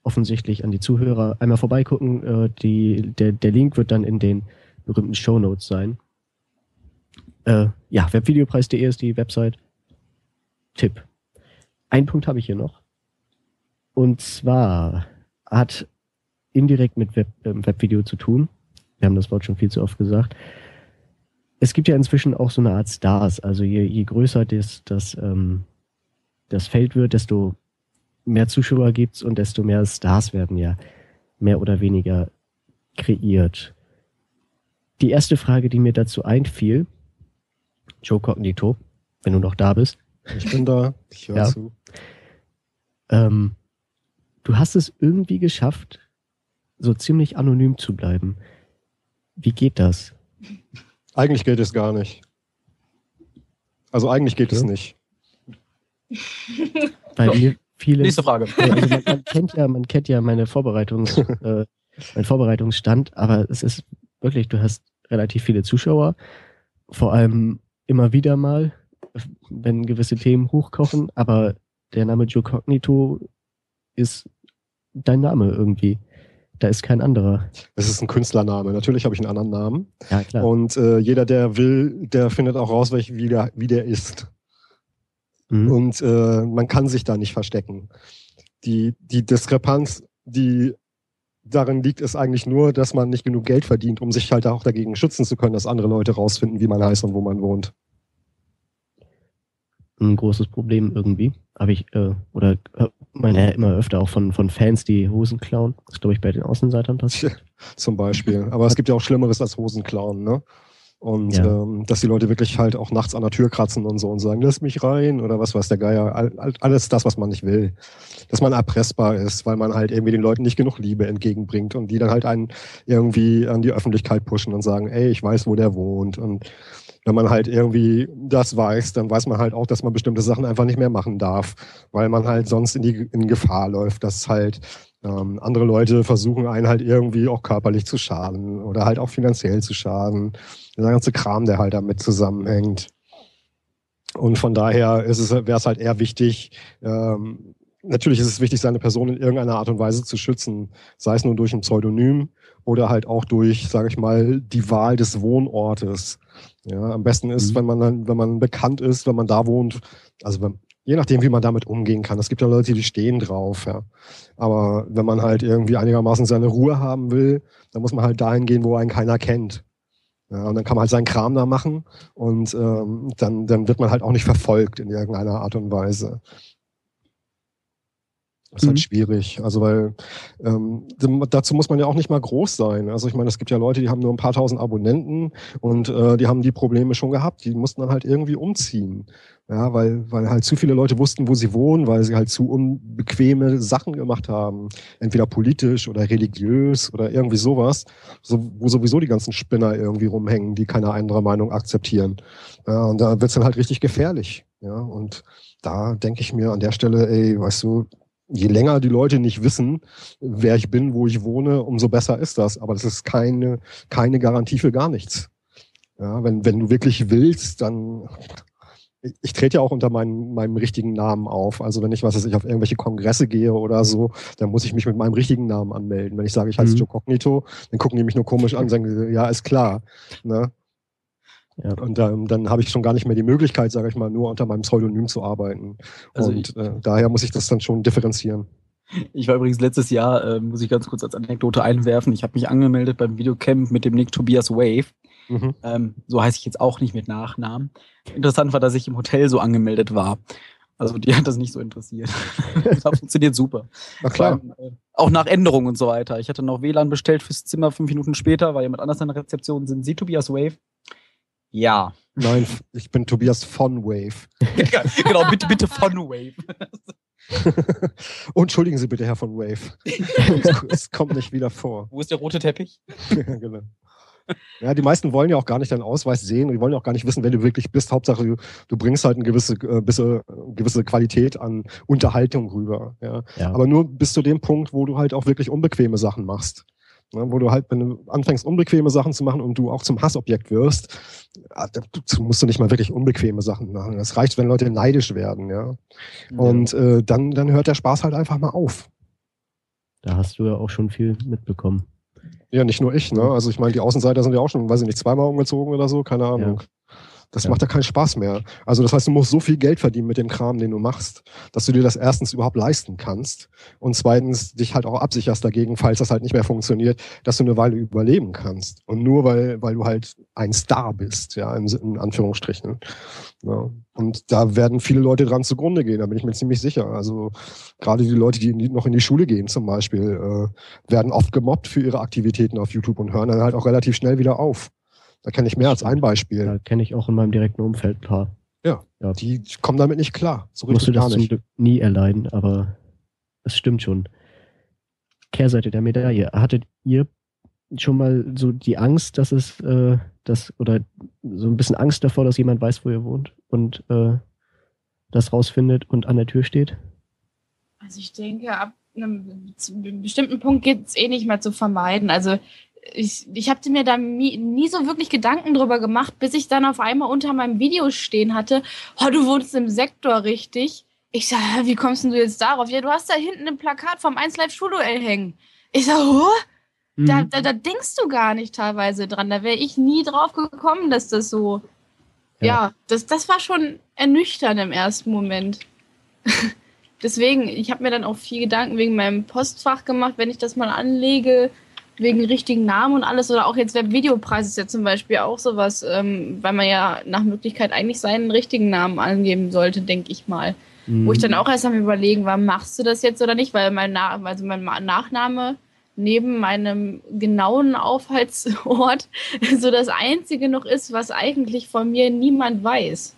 offensichtlich an die Zuhörer. Einmal vorbeigucken. Äh, die, der, der Link wird dann in den berühmten Show Notes sein. Äh, ja, webvideopreis.de ist die Website. Tipp. Einen Punkt habe ich hier noch. Und zwar hat indirekt mit Web, ähm, Webvideo zu tun. Wir haben das Wort schon viel zu oft gesagt es gibt ja inzwischen auch so eine Art Stars. Also je, je größer das, das, ähm, das Feld wird, desto mehr Zuschauer gibt's und desto mehr Stars werden ja mehr oder weniger kreiert. Die erste Frage, die mir dazu einfiel, Joe Cognito, wenn du noch da bist, Ich bin da, ich höre Ja. zu. ähm, du hast es irgendwie geschafft, so ziemlich anonym zu bleiben. Wie geht das? Eigentlich geht es gar nicht. Also eigentlich geht es Okay. nicht. Weil So. viele Nächste Frage. Also man, man kennt ja, man kennt ja meine Vorbereitungs, äh, mein Vorbereitungsstand, aber es ist wirklich, du hast relativ viele Zuschauer, vor allem immer wieder mal, wenn gewisse Themen hochkochen, aber der Name Joe Cognito ist dein Name irgendwie. Da ist kein anderer. Das ist ein Künstlername. Natürlich habe ich einen anderen Namen. Ja, klar. Und äh, jeder, der will, der findet auch raus, welch, wie, der, wie der ist. Mhm. Und äh, man kann sich da nicht verstecken. Die, die Diskrepanz, die darin liegt, ist eigentlich nur, dass man nicht genug Geld verdient, um sich halt auch dagegen schützen zu können, dass andere Leute rausfinden, wie man heißt und wo man wohnt. Ein großes Problem irgendwie. Habe ich, äh, oder hört man ja immer öfter auch von, von Fans, die Hosen klauen. Das glaube ich, bei den Außenseitern passiert. Zum Beispiel. Aber es gibt ja auch Schlimmeres als Hosenklauen, ne? Und Ja. ähm, dass die Leute wirklich halt auch nachts an der Tür kratzen und so und sagen, lass mich rein oder was weiß der Geier. All, all, alles das, was man nicht will. Dass man erpressbar ist, weil man halt irgendwie den Leuten nicht genug Liebe entgegenbringt und die dann halt einen irgendwie an die Öffentlichkeit pushen und sagen, ey, ich weiß, wo der wohnt. Und wenn man halt irgendwie das weiß, dann weiß man halt auch, dass man bestimmte Sachen einfach nicht mehr machen darf, weil man halt sonst in die in Gefahr läuft, dass halt ähm, andere Leute versuchen, einen halt irgendwie auch körperlich zu schaden oder halt auch finanziell zu schaden. Der ganze Kram, der halt damit zusammenhängt. Und von daher ist es, wäre es halt eher wichtig, ähm, natürlich ist es wichtig, seine Person in irgendeiner Art und Weise zu schützen, sei es nur durch ein Pseudonym oder halt auch durch, sage ich mal, die Wahl des Wohnortes. Ja, am besten ist, Mhm. wenn man dann, wenn man bekannt ist, wenn man da wohnt, also wenn, je nachdem, wie man damit umgehen kann. Es gibt ja Leute, die stehen drauf, ja. Aber wenn man halt irgendwie einigermaßen seine Ruhe haben will, dann muss man halt dahin gehen, wo einen keiner kennt. Ja, und dann kann man halt seinen Kram da machen und ähm, dann, dann wird man halt auch nicht verfolgt in irgendeiner Art und Weise. Das ist Mhm. halt schwierig. Also weil ähm, dazu muss man ja auch nicht mal groß sein. Also ich meine, es gibt ja Leute, die haben nur ein paar tausend Abonnenten und äh, die haben die Probleme schon gehabt. Die mussten dann halt irgendwie umziehen. Ja, weil, weil halt zu viele Leute wussten, wo sie wohnen, weil sie halt zu unbequeme Sachen gemacht haben. Entweder politisch oder religiös oder irgendwie sowas, so, wo sowieso die ganzen Spinner irgendwie rumhängen, die keine andere Meinung akzeptieren. Ja, und da wird's dann halt richtig gefährlich. Ja, und da denke ich mir an der Stelle, ey, weißt du, je länger die Leute nicht wissen, wer ich bin, wo ich wohne, umso besser ist das. Aber das ist keine, keine Garantie für gar nichts. Ja, wenn, wenn du wirklich willst, dann ich, trete ja auch unter meinem, meinem richtigen Namen auf. Also wenn ich, was weiß ich, auf irgendwelche Kongresse gehe oder so, dann muss ich mich mit meinem richtigen Namen anmelden. Wenn ich sage, ich heiße Mhm. Joe Cognito, dann gucken die mich nur komisch an und sagen, ja, ist klar. Ne? Ja. Und ähm, dann habe ich schon gar nicht mehr die Möglichkeit, sage ich mal, nur unter meinem Pseudonym zu arbeiten. Also und äh, daher muss ich das dann schon differenzieren. Ich war übrigens letztes Jahr, äh, muss ich ganz kurz als Anekdote einwerfen, ich habe mich angemeldet beim Videocamp mit dem Nick Tobias Wave. Mhm. Ähm, so heiße ich jetzt auch nicht mit Nachnamen. Interessant war, dass ich im Hotel so angemeldet war. Also die hat das nicht so interessiert. das hat funktioniert super. Na klar. Allem, äh, auch nach Änderungen und so weiter. Ich hatte noch WLAN bestellt fürs Zimmer, fünf Minuten später, war jemand anders an der Rezeption. Sind Sie Tobias Wave? Ja. Nein, ich bin Tobias von Wave. genau, bitte, bitte von Wave. Entschuldigen Sie bitte, Herr von Wave. es, kommt nicht wieder vor. Wo ist der rote Teppich? Ja, genau. Ja, die meisten wollen ja auch gar nicht deinen Ausweis sehen und die wollen ja auch gar nicht wissen, wer du wirklich bist. Hauptsache, du, du bringst halt eine gewisse, äh, gewisse, gewisse Qualität an Unterhaltung rüber. Ja. Ja. Aber nur bis zu dem Punkt, wo du halt auch wirklich unbequeme Sachen machst. Ne, wo du halt, wenn du anfängst, unbequeme Sachen zu machen und du auch zum Hassobjekt wirst, ah, musst du nicht mal wirklich unbequeme Sachen machen. Das reicht, wenn Leute neidisch werden, ja. Und äh, dann, dann hört der Spaß halt einfach mal auf. Da hast du ja auch schon viel mitbekommen. Ja, nicht nur ich, ne? Also ich meine, die Außenseiter sind ja auch schon, weiß ich nicht, zweimal umgezogen oder so, keine Ahnung. Das Ja. macht ja keinen Spaß mehr. Also das heißt, du musst so viel Geld verdienen mit dem Kram, den du machst, dass du dir das erstens überhaupt leisten kannst und zweitens dich halt auch absicherst dagegen, falls das halt nicht mehr funktioniert, dass du eine Weile überleben kannst. Und nur weil, weil du halt ein Star bist, ja, in, in Anführungsstrichen. Ja. Und da werden viele Leute dran zugrunde gehen, da bin ich mir ziemlich sicher. Also gerade die Leute, die noch in die Schule gehen zum Beispiel, äh, werden oft gemobbt für ihre Aktivitäten auf YouTube und hören dann halt auch relativ schnell wieder auf. Da kenne ich mehr als ein Beispiel. Da kenne ich auch in meinem direkten Umfeld ein paar. Die kommen damit nicht klar. So Musst du das zum. Glück nie erleiden, aber es stimmt schon. Kehrseite der Medaille. Hattet ihr schon mal so die Angst, dass es äh, das oder so ein bisschen Angst davor, dass jemand weiß, wo ihr wohnt und äh, das rausfindet und an der Tür steht? Also ich denke, ab einem bestimmten Punkt geht es eh nicht mehr zu vermeiden. Also ich, ich habe mir da nie, nie so wirklich Gedanken drüber gemacht, bis ich dann auf einmal unter meinem Video stehen hatte, oh, du wohnst im Sektor richtig. Ich sag, hä, wie kommst denn du jetzt darauf? Ja, du hast da hinten ein Plakat vom 1 Live Schulduell hängen. Ich huh? Da, Mhm. da, da denkst du gar nicht teilweise dran. Da wäre ich nie drauf gekommen, dass das so. Ja, Ja. das, das war schon ernüchternd im ersten Moment. Deswegen, ich habe mir dann auch viel Gedanken wegen meinem Postfach gemacht, wenn ich das mal anlege, wegen richtigen Namen und alles. Oder auch jetzt der Videopreis ist ja zum Beispiel auch sowas, ähm, weil man ja nach Möglichkeit eigentlich seinen richtigen Namen angeben sollte, denke ich mal. Mhm. Wo ich dann auch erst am überlegen war, machst du das jetzt oder nicht, weil mein, Na also mein Nachname neben meinem genauen Aufhaltsort so das einzige noch ist, was eigentlich von mir niemand weiß.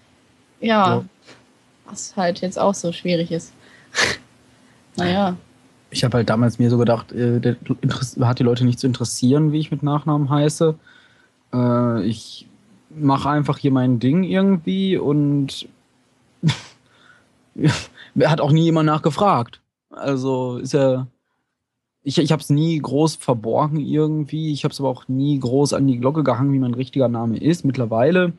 Ja, Ja. was halt jetzt auch so schwierig ist. naja, Ich habe halt damals mir so gedacht, äh, hat die Leute nicht zu interessieren, wie ich mit Nachnamen heiße. Äh, ich mache einfach hier mein Ding irgendwie und hat auch nie jemand nachgefragt. Also ist ja. Ich, ich habe es nie groß verborgen irgendwie. Ich habe es aber auch nie groß an die Glocke gehangen, wie mein richtiger Name ist. Mittlerweile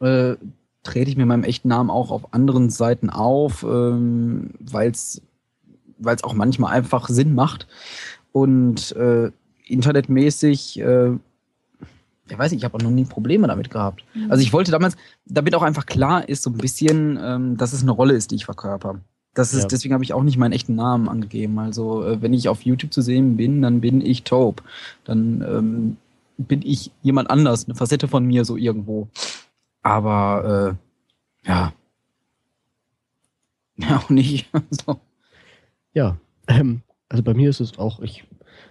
äh, trete ich mir meinem echten Namen auch auf anderen Seiten auf, ähm, weil es weil es auch manchmal einfach Sinn macht. Und äh, internetmäßig, äh, ich weiß nicht, ich habe auch noch nie Probleme damit gehabt. Also ich wollte damals, damit auch einfach klar ist, so ein bisschen, ähm, dass es eine Rolle ist, die ich verkörper. Das ist, Ja. deswegen habe ich auch nicht meinen echten Namen angegeben. Also äh, wenn ich auf YouTube zu sehen bin, dann bin ich Taub. Dann ähm, bin ich jemand anders, eine Facette von mir so irgendwo. Aber äh, ja. Ja, auch nicht. so. Ja, ähm, also bei mir ist es auch, ich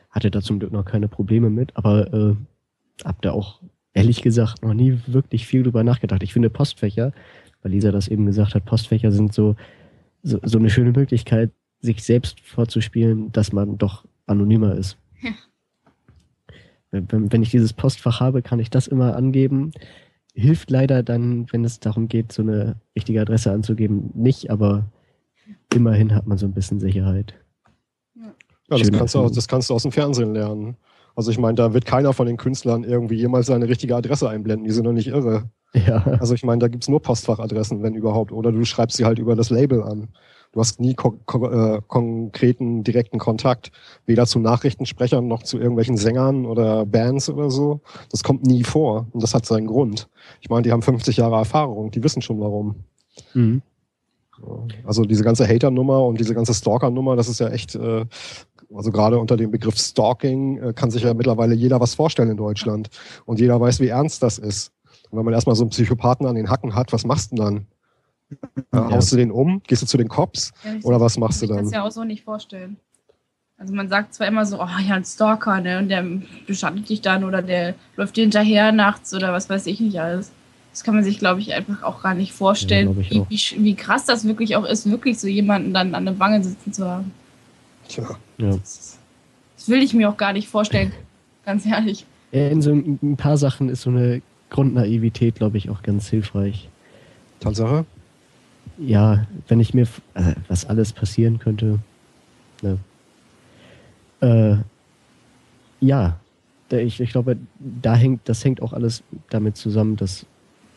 hatte da zum Glück noch keine Probleme mit, aber äh, hab da auch ehrlich gesagt noch nie wirklich viel drüber nachgedacht. Ich finde Postfächer, weil Lisa das eben gesagt hat, Postfächer sind so, so, so eine schöne Möglichkeit, sich selbst vorzuspielen, dass man doch anonymer ist. Ja. Wenn, wenn ich dieses Postfach habe, kann ich das immer angeben. Hilft leider dann, wenn es darum geht, so eine richtige Adresse anzugeben, nicht, aber immerhin hat man so ein bisschen Sicherheit. Ja, das kannst, du, auch- das kannst du aus dem Fernsehen lernen. Also ich meine, da wird keiner von den Künstlern irgendwie jemals seine richtige Adresse einblenden. Die sind doch nicht irre. Ja, Also ich meine, da gibt's nur Postfachadressen, wenn überhaupt. Oder du schreibst sie halt über das Label an. Du hast nie ko ko äh, konkreten, direkten Kontakt. Weder zu Nachrichtensprechern noch zu irgendwelchen Sängern oder Bands oder so. Das kommt nie vor. Und das hat seinen Grund. Ich meine, die haben 50 Jahre Erfahrung. Die wissen schon warum. mhm. Also diese ganze Hater-Nummer und diese ganze Stalker-Nummer, das ist ja echt, äh, also gerade unter dem Begriff Stalking äh, kann sich ja mittlerweile jeder was vorstellen in Deutschland. Und jeder weiß, wie ernst das ist. Und wenn man erstmal so einen Psychopathen an den Hacken hat, was machst du denn dann? Äh, Haust du den um? Gehst du zu den Cops? Oder was machst du Ich kann dann? es ja auch so nicht vorstellen. Also man sagt zwar immer so, oh ja, ein Stalker, ne, und der beschattet dich dann oder der läuft dir hinterher nachts oder was weiß ich nicht alles. Das kann man sich, glaube ich, einfach auch gar nicht vorstellen, Ja, wie, wie, wie krass das wirklich auch ist, wirklich so jemanden dann an der Wange sitzen zu haben. Tja, ja. Das, das will ich mir auch gar nicht vorstellen, ganz ehrlich. In so ein paar Sachen ist so eine Grundnaivität, glaube ich, auch ganz hilfreich. Tatsache. Ja, wenn ich mir, äh, was alles passieren könnte. Ne. Äh, ja, ich, ich glaube, da hängt, das hängt auch alles damit zusammen, dass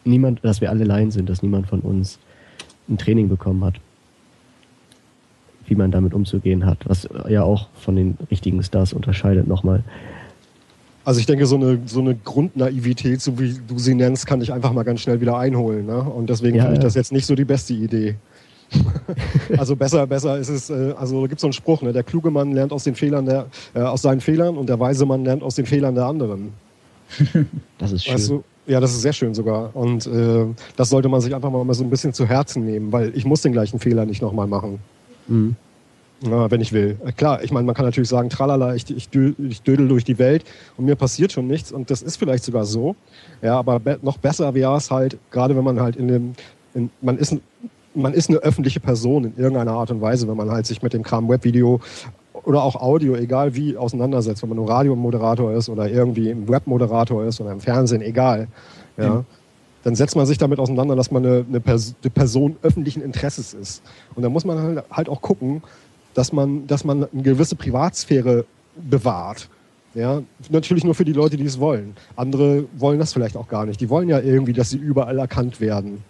niemand, dass wir alle Laien sind, dass niemand von uns ein Training bekommen hat, wie man damit umzugehen hat, was ja auch von den richtigen Stars unterscheidet nochmal. Also ich denke, so eine, so eine Grundnaivität, so wie du sie nennst, kann ich einfach mal ganz schnell wieder einholen. Ne? Und deswegen Ja, finde ich ja. das jetzt nicht so die beste Idee. also besser, besser ist es, äh, also da gibt so einen Spruch, ne? der kluge Mann lernt aus den Fehlern der, äh, aus seinen Fehlern und der weise Mann lernt aus den Fehlern der anderen. Das ist schön. Weißt du? Ja, das ist sehr schön sogar. Und äh, das sollte man sich einfach mal so ein bisschen zu Herzen nehmen, weil ich muss den gleichen Fehler nicht nochmal machen. Mhm. Ja, wenn ich will. Äh, Klar, ich meine, man kann natürlich sagen, tralala, ich, ich, ich dödel durch die Welt und mir passiert schon nichts und das ist vielleicht sogar so. Ja, aber be noch besser wäre es halt, gerade wenn man halt in dem, in, man ist, man ist eine öffentliche Person in irgendeiner Art und Weise, wenn man halt sich mit dem Kram Webvideo oder auch Audio, egal wie, auseinandersetzt, wenn man nur Radiomoderator ist oder irgendwie ein Webmoderator ist oder im Fernsehen, egal. Ja. Mhm. Dann setzt man sich damit auseinander, dass man eine, eine, Pers eine Person öffentlichen Interesses ist. Und da muss man halt, halt auch gucken, dass man, dass man eine gewisse Privatsphäre bewahrt. Ja, natürlich nur für die Leute, die es wollen. Andere wollen das vielleicht auch gar nicht. Die wollen ja irgendwie, dass sie überall erkannt werden.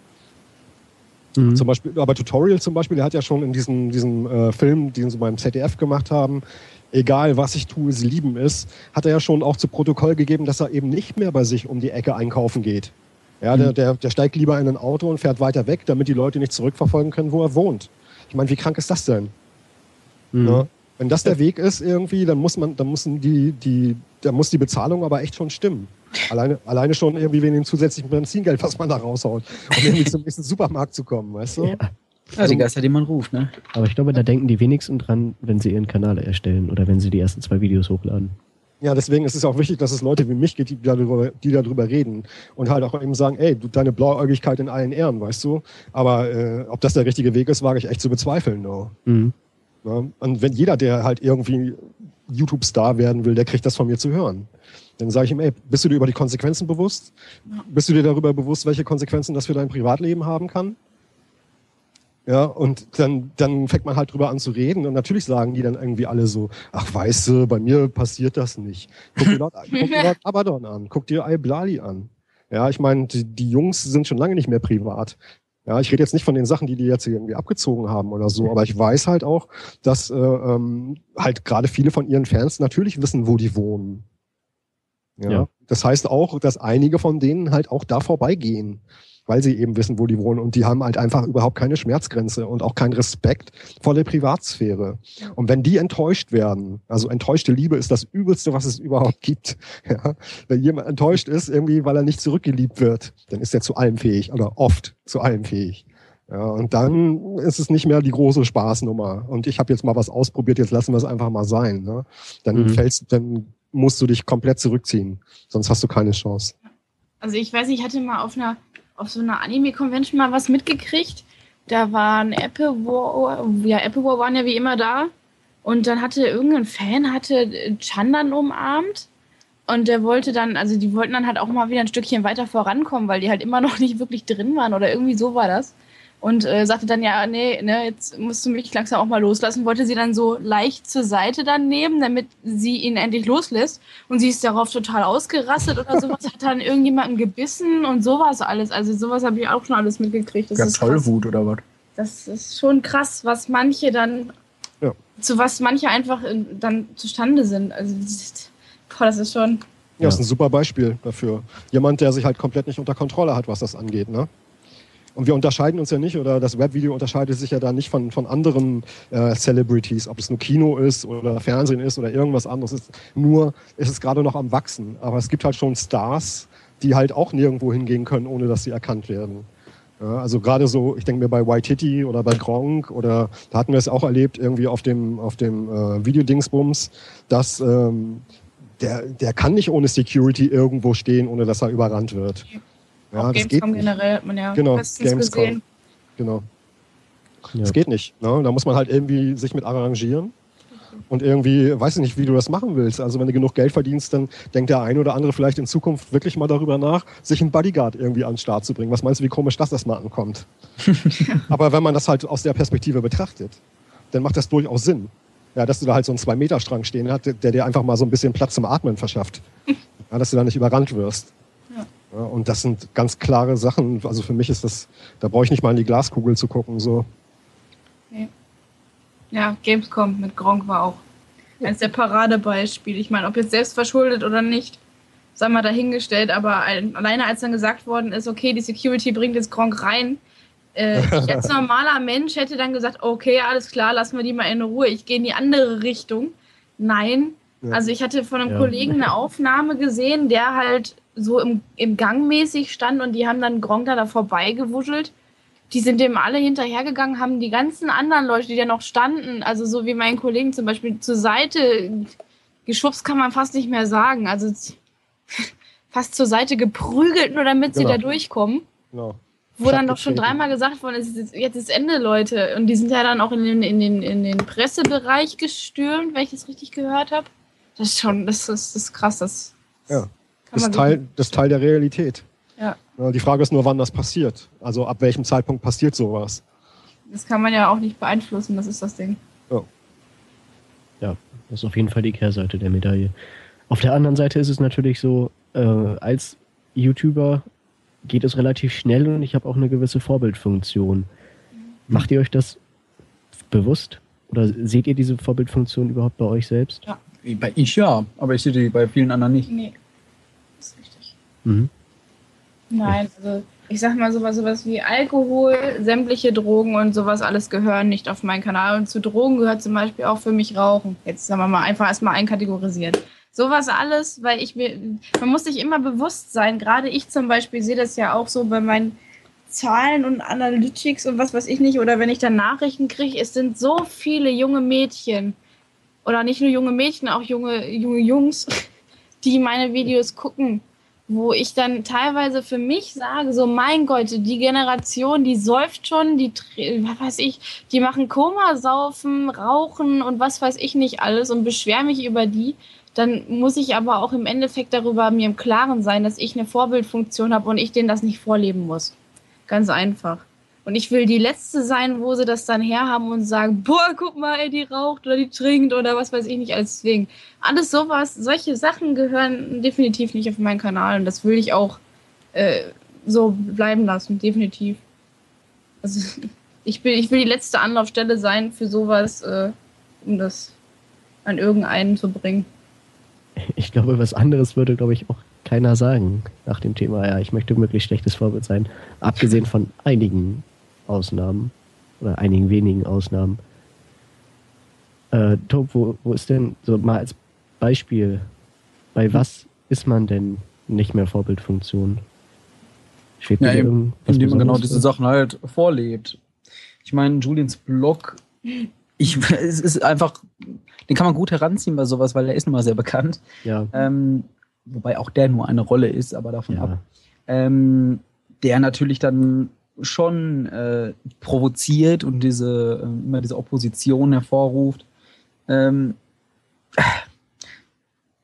Mhm. Zum Beispiel, aber Tutorial zum Beispiel, der hat ja schon in diesem, diesem äh, Film, den sie beim ZDF gemacht haben, egal was ich tue, sie lieben es, hat er ja schon auch zu Protokoll gegeben, dass er eben nicht mehr bei sich um die Ecke einkaufen geht. Ja, der, mhm. der, der steigt lieber in ein Auto und fährt weiter weg, damit die Leute nicht zurückverfolgen können, wo er wohnt. Ich meine, wie krank ist das denn? Mhm. Ja, wenn das der Weg ist irgendwie, dann muss man, dann müssen die, die, da muss die Bezahlung aber echt schon stimmen. Alleine, alleine schon irgendwie wegen dem zusätzlichen Benzingeld, was man da raushaut, um irgendwie zum nächsten Supermarkt zu kommen, weißt du? Ja. Ja, die Geister, die man ruft, ne? Aber ich glaube, da denken die wenigsten dran, wenn sie ihren Kanal erstellen oder wenn sie die ersten zwei Videos hochladen. Ja, deswegen ist es auch wichtig, dass es Leute wie mich gibt, die darüber, die darüber reden und halt auch eben sagen, ey, du, deine Blauäugigkeit in allen Ehren, weißt du. Aber äh, ob das der richtige Weg ist, wage ich echt zu bezweifeln. No. Mhm. Ja, und wenn jeder, der halt irgendwie YouTube-Star werden will, der kriegt das von mir zu hören. Dann sage ich ihm, ey, bist du dir über die Konsequenzen bewusst? Bist du dir darüber bewusst, welche Konsequenzen das für dein Privatleben haben kann? Ja, und dann, dann fängt man halt drüber an zu reden. Und natürlich sagen die dann irgendwie alle so, ach weißt du, bei mir passiert das nicht. Guck dir dort, guck dir dort Abaddon an, guck dir Al-Blali an. Ja, ich meine, die, die Jungs sind schon lange nicht mehr privat. Ja, ich rede jetzt nicht von den Sachen, die die jetzt irgendwie abgezogen haben oder so, aber ich weiß halt auch, dass äh, ähm, halt gerade viele von ihren Fans natürlich wissen, wo die wohnen. Ja? ja. Das heißt auch, dass einige von denen halt auch da vorbeigehen weil sie eben wissen, wo die wohnen. Und die haben halt einfach überhaupt keine Schmerzgrenze und auch keinen Respekt vor der Privatsphäre. Und wenn die enttäuscht werden, also enttäuschte Liebe ist das Übelste, was es überhaupt gibt. Ja? Wenn jemand enttäuscht ist, irgendwie, weil er nicht zurückgeliebt wird, dann ist er zu allem fähig oder oft zu allem fähig. Ja, und dann ist es nicht mehr die große Spaßnummer. Und ich habe jetzt mal was ausprobiert, jetzt lassen wir es einfach mal sein. Ne? Dann mhm. fällst, dann musst du dich komplett zurückziehen, sonst hast du keine Chance. Also ich weiß, ich hatte mal auf einer auf so einer Anime-Convention mal was mitgekriegt. Da waren Apple War, ja, Apple War waren ja wie immer da. Und dann hatte irgendein Fan hatte Chandan umarmt. Und der wollte dann, also die wollten dann halt auch mal wieder ein Stückchen weiter vorankommen, weil die halt immer noch nicht wirklich drin waren oder irgendwie so war das und äh, sagte dann, ja, nee, ne, jetzt musst du mich langsam auch mal loslassen. Wollte sie dann so leicht zur Seite dann nehmen, damit sie ihn endlich loslässt. Und sie ist darauf total ausgerastet oder sowas, hat dann irgendjemanden gebissen und sowas alles. Also sowas habe ich auch schon alles mitgekriegt. Das ja, ist Tollwut oder was? Das ist schon krass, was manche dann, ja. zu was manche einfach dann zustande sind. Also, boah, das ist schon... Ja, das ist ein super Beispiel dafür. Jemand, der sich halt komplett nicht unter Kontrolle hat, was das angeht, ne? Und wir unterscheiden uns ja nicht, oder das Webvideo unterscheidet sich ja da nicht von, von anderen äh, Celebrities, ob es nur Kino ist oder Fernsehen ist oder irgendwas anderes ist. Nur ist es gerade noch am Wachsen. Aber es gibt halt schon Stars, die halt auch nirgendwo hingehen können, ohne dass sie erkannt werden. Ja, also gerade so, ich denke mir bei White oder bei Gronk oder da hatten wir es auch erlebt, irgendwie auf dem, auf dem äh, Videodingsbums, dass ähm, der, der kann nicht ohne Security irgendwo stehen, ohne dass er überrannt wird. Ja, Auch Gamescom generell hat man ja genau, Gamescom. gesehen. Genau. Ja. Das geht nicht. Ne? Da muss man halt irgendwie sich mit arrangieren. Und irgendwie, weiß ich nicht, wie du das machen willst. Also wenn du genug Geld verdienst, dann denkt der eine oder andere vielleicht in Zukunft wirklich mal darüber nach, sich einen Bodyguard irgendwie an den Start zu bringen. Was meinst du, wie komisch das erstmal ankommt? Aber wenn man das halt aus der Perspektive betrachtet, dann macht das durchaus Sinn. Ja, dass du da halt so einen Zwei-Meter-Strang stehen hast, der dir einfach mal so ein bisschen Platz zum Atmen verschafft. Ja, dass du da nicht überrannt wirst. Ja, und das sind ganz klare Sachen. Also für mich ist das, da brauche ich nicht mal in die Glaskugel zu gucken. So. Nee. Ja, Gamescom mit Gronk war auch eines der Paradebeispiele. Ich meine, ob jetzt selbst verschuldet oder nicht, sei mal dahingestellt, aber alleine als dann gesagt worden ist, okay, die Security bringt jetzt Gronk rein, äh, ich als normaler Mensch hätte dann gesagt, okay, alles klar, lassen wir die mal in Ruhe, ich gehe in die andere Richtung. Nein. Ja. Also ich hatte von einem ja. Kollegen eine Aufnahme gesehen, der halt so im, im Gang mäßig stand und die haben dann Gronk da vorbeigewuschelt. Die sind dem alle hinterhergegangen, haben die ganzen anderen Leute, die da noch standen, also so wie mein Kollegen zum Beispiel, zur Seite geschubst, kann man fast nicht mehr sagen. Also fast zur Seite geprügelt, nur damit genau. sie da durchkommen. Genau. Wo dann doch schon dreimal gesagt worden ist, jetzt ist Ende, Leute. Und die sind ja dann auch in den, in den, in den Pressebereich gestürmt, wenn ich das richtig gehört habe. Das ist schon, das ist, das ist krass. Das, ja ist Teil, das Teil der Realität. Ja. Die Frage ist nur, wann das passiert. Also ab welchem Zeitpunkt passiert sowas. Das kann man ja auch nicht beeinflussen, das ist das Ding. Ja. Ja, das ist auf jeden Fall die Kehrseite der Medaille. Auf der anderen Seite ist es natürlich so, äh, als YouTuber geht es relativ schnell und ich habe auch eine gewisse Vorbildfunktion. Macht ihr euch das bewusst? Oder seht ihr diese Vorbildfunktion überhaupt bei euch selbst? Bei ich ja, aber ich sehe die bei vielen anderen nicht. Nee. Ist richtig. Mhm. Nein, also ich sag mal sowas, sowas wie Alkohol, sämtliche Drogen und sowas alles gehören nicht auf meinen Kanal. Und zu Drogen gehört zum Beispiel auch für mich Rauchen. Jetzt sagen wir mal einfach erstmal einkategorisiert. Sowas alles, weil ich mir, man muss sich immer bewusst sein, gerade ich zum Beispiel sehe das ja auch so bei meinen Zahlen und Analytics und was weiß ich nicht, oder wenn ich dann Nachrichten kriege, es sind so viele junge Mädchen, oder nicht nur junge Mädchen, auch junge, junge Jungs, die meine Videos gucken wo ich dann teilweise für mich sage, so mein Gott, die Generation, die säuft schon, die, was weiß ich, die machen Koma, saufen, rauchen und was weiß ich nicht alles und beschwere mich über die, dann muss ich aber auch im Endeffekt darüber mir im Klaren sein, dass ich eine Vorbildfunktion habe und ich denen das nicht vorleben muss. Ganz einfach. Und ich will die Letzte sein, wo sie das dann herhaben und sagen, boah, guck mal, ey, die raucht oder die trinkt oder was weiß ich nicht alles. Deswegen, alles sowas, solche Sachen gehören definitiv nicht auf meinen Kanal und das will ich auch äh, so bleiben lassen, definitiv. Also ich will, ich will die letzte Anlaufstelle sein für sowas, äh, um das an irgendeinen zu bringen. Ich glaube, was anderes würde, glaube ich, auch keiner sagen nach dem Thema, ja, ich möchte möglichst schlechtes Vorbild sein. Abgesehen von einigen Ausnahmen oder einigen wenigen Ausnahmen. Äh, Tob, wo, wo ist denn, so mal als Beispiel, bei was ist man denn nicht mehr Vorbildfunktion? Steht Ja, eben, indem man genau diese Sachen halt vorlebt. Ich meine, Julians Blog, ich, es ist einfach, den kann man gut heranziehen bei sowas, weil der ist nun mal sehr bekannt. Ja, Ähm, wobei auch der nur eine Rolle ist, aber davon ab. ja. ähm, der natürlich dann schon äh, provoziert und diese äh, immer diese Opposition hervorruft. Ähm,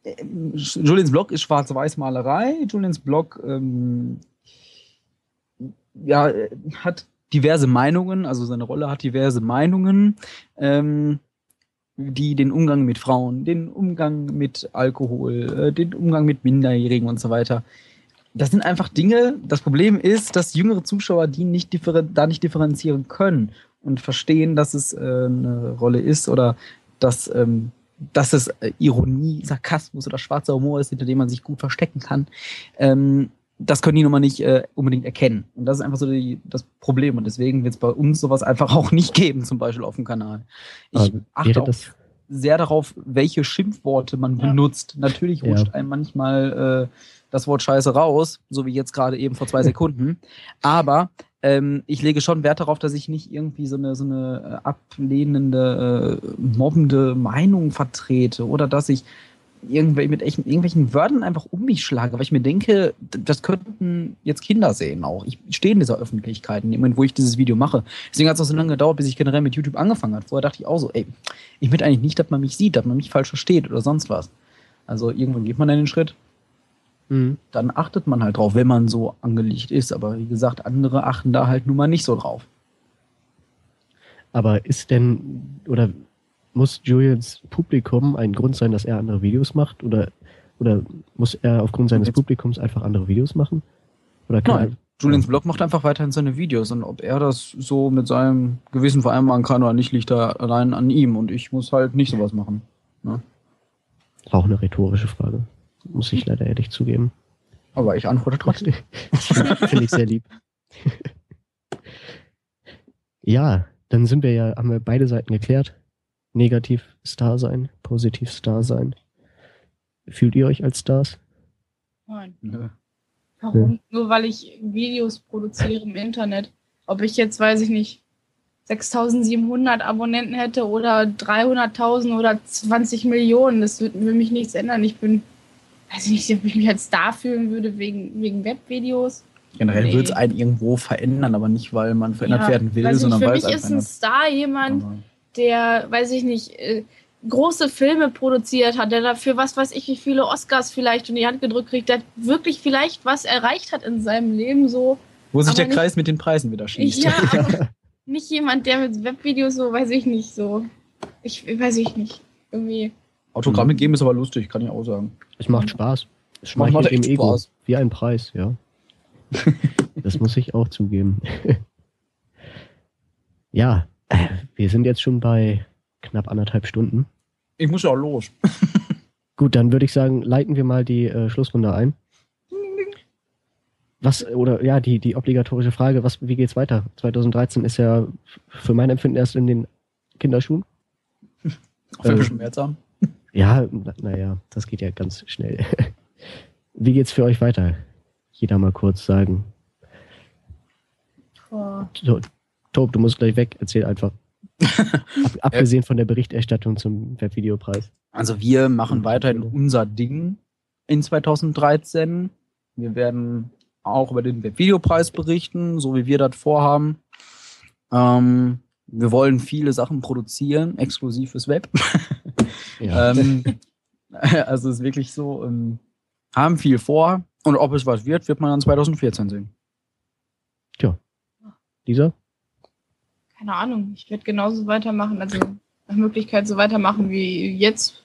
äh, Julians Blog ist Schwarz-Weiß-Malerei. Julians Blog ähm, ja, äh, hat diverse Meinungen, also seine Rolle hat diverse Meinungen, ähm, die den Umgang mit Frauen, den Umgang mit Alkohol, äh, den Umgang mit Minderjährigen und so weiter das sind einfach Dinge. Das Problem ist, dass jüngere Zuschauer die nicht da nicht differenzieren können und verstehen, dass es äh, eine Rolle ist oder dass, ähm, dass es äh, Ironie, Sarkasmus oder schwarzer Humor ist, hinter dem man sich gut verstecken kann. Ähm, das können die nun mal nicht äh, unbedingt erkennen. Und das ist einfach so die, das Problem. Und deswegen wird es bei uns sowas einfach auch nicht geben, zum Beispiel auf dem Kanal. Ich Aber achte das, sehr darauf, welche Schimpfworte man Ja. benutzt. Natürlich Ja. rutscht einem manchmal äh, das Wort Scheiße raus, so wie jetzt gerade eben vor zwei Sekunden. Aber ähm, ich lege schon Wert darauf, dass ich nicht irgendwie so eine, so eine äh, ablehnende, äh, mobbende Meinung vertrete oder dass ich irgendwel mit echt, irgendwelchen Wörtern einfach um mich schlage, weil ich mir denke, das könnten jetzt Kinder sehen auch. Ich stehe in dieser Öffentlichkeit, in dem Moment, wo ich dieses Video mache. Deswegen hat es auch so lange gedauert, bis ich generell mit YouTube angefangen habe. Vorher dachte ich auch so, ey, ich möchte eigentlich nicht, dass man mich sieht, dass man mich falsch versteht oder sonst was. Also irgendwann geht man dann den Schritt, Mhm. dann achtet man halt drauf, wenn man so angelegt ist. Aber wie gesagt, andere achten da halt nun mal nicht so drauf. Aber ist denn, oder muss Julians Publikum ein Grund sein, dass er andere Videos macht? Oder, oder muss er aufgrund seines Jetzt- Publikums einfach andere Videos machen? Oder kann Nein. Julians Blog macht einfach weiterhin seine Videos und ob er das so mit seinem Gewissen vereinbaren kann oder nicht, liegt da allein an ihm und ich muss halt nicht sowas machen. er, auch eine rhetorische Frage. Muss ich leider ehrlich zugeben. Aber ich antworte trotzdem. Finde ich sehr lieb. ja, dann sind wir ja, haben wir beide Seiten geklärt. Negativ Star sein, positiv Star sein. Fühlt ihr euch als Stars? Nein. Nö. Warum? Nur weil ich Videos produziere im Internet. Ob ich jetzt, weiß ich nicht, 6700 Abonnenten hätte oder 300.000 oder 20 Millionen, das wird für mich nichts ändern. Ich bin, weiß ich nicht, ob ich mich als Star fühlen würde wegen, wegen Webvideos. Generell Nee. wird es einen irgendwo verändern, aber nicht, weil man verändert Ja, werden will, sondern für weil mich es einen ist ein. Star jemand, Aber- der, weiß ich nicht, äh, große Filme produziert hat, der dafür was weiß ich, wie viele Oscars vielleicht in die Hand gedrückt kriegt, der wirklich vielleicht was erreicht hat in seinem Leben so. Wo sich der nicht- Kreis mit den Preisen wieder schließt. Ja, aber nicht jemand, der mit Webvideos so, weiß ich nicht, so. Ich weiß ich nicht. Irgendwie. Autogramme geben ist aber lustig, kann ich auch sagen. Es macht Spaß. Es Macht- macht echt Ego. Spaß. Wie ein Preis, ja. das muss ich auch zugeben. Ja, wir sind jetzt schon bei knapp anderthalb Stunden. Ich muss ja auch los. Gut, dann würde ich sagen, leiten wir mal die äh, Schlussrunde ein. Was, oder ja, die, die obligatorische Frage, was, wie geht's weiter? 2013 ist ja für mein Empfinden erst in den Kinderschuhen. Auch wenn wir Äh, schon März haben. Ja, naja, das geht ja ganz schnell. Wie geht's für euch weiter? Jeder mal kurz sagen. Boah. So, Tob, du musst gleich weg, erzähl einfach. Ab, abgesehen von der Berichterstattung zum Webvideopreis. Also wir machen weiterhin unser Ding in 2013. Wir werden auch über den Webvideopreis berichten, so wie wir das vorhaben. Ähm, wir wollen viele Sachen produzieren, exklusiv fürs Web. Ja. ähm, also es ist wirklich so, ähm, haben viel vor und ob es was wird, wird man dann 2014 sehen. Lisa? Keine Ahnung. Ich werde genauso weitermachen, also nach Möglichkeit so weitermachen wie jetzt.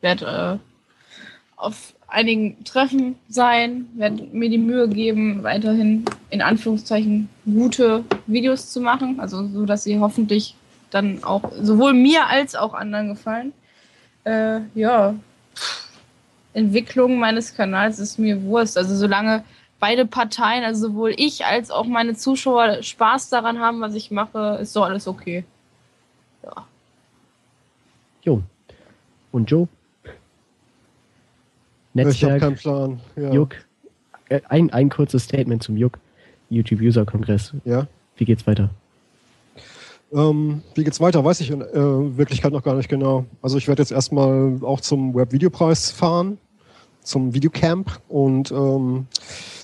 Werde äh, auf einigen Treffen sein, werde mir die Mühe geben, weiterhin in Anführungszeichen gute Videos zu machen, also so, dass sie hoffentlich dann auch sowohl mir als auch anderen gefallen. Äh, ja, Entwicklung meines Kanals ist mir Wurst. Also solange beide Parteien, also sowohl ich als auch meine Zuschauer Spaß daran haben, was ich mache, ist doch alles okay. Ja. Jo. Und Joe? Ich habe Netzwerk, keinen Plan. Ja. Juck. Äh, Ein, ein kurzes Statement zum Juck. YouTube-User-Kongress. ja. Wie geht's weiter? Ähm, wie geht's weiter? Weiß ich in äh, Wirklichkeit noch gar nicht genau. Also ich werde jetzt erstmal auch zum Web-Videopreis fahren, zum Videocamp und ähm,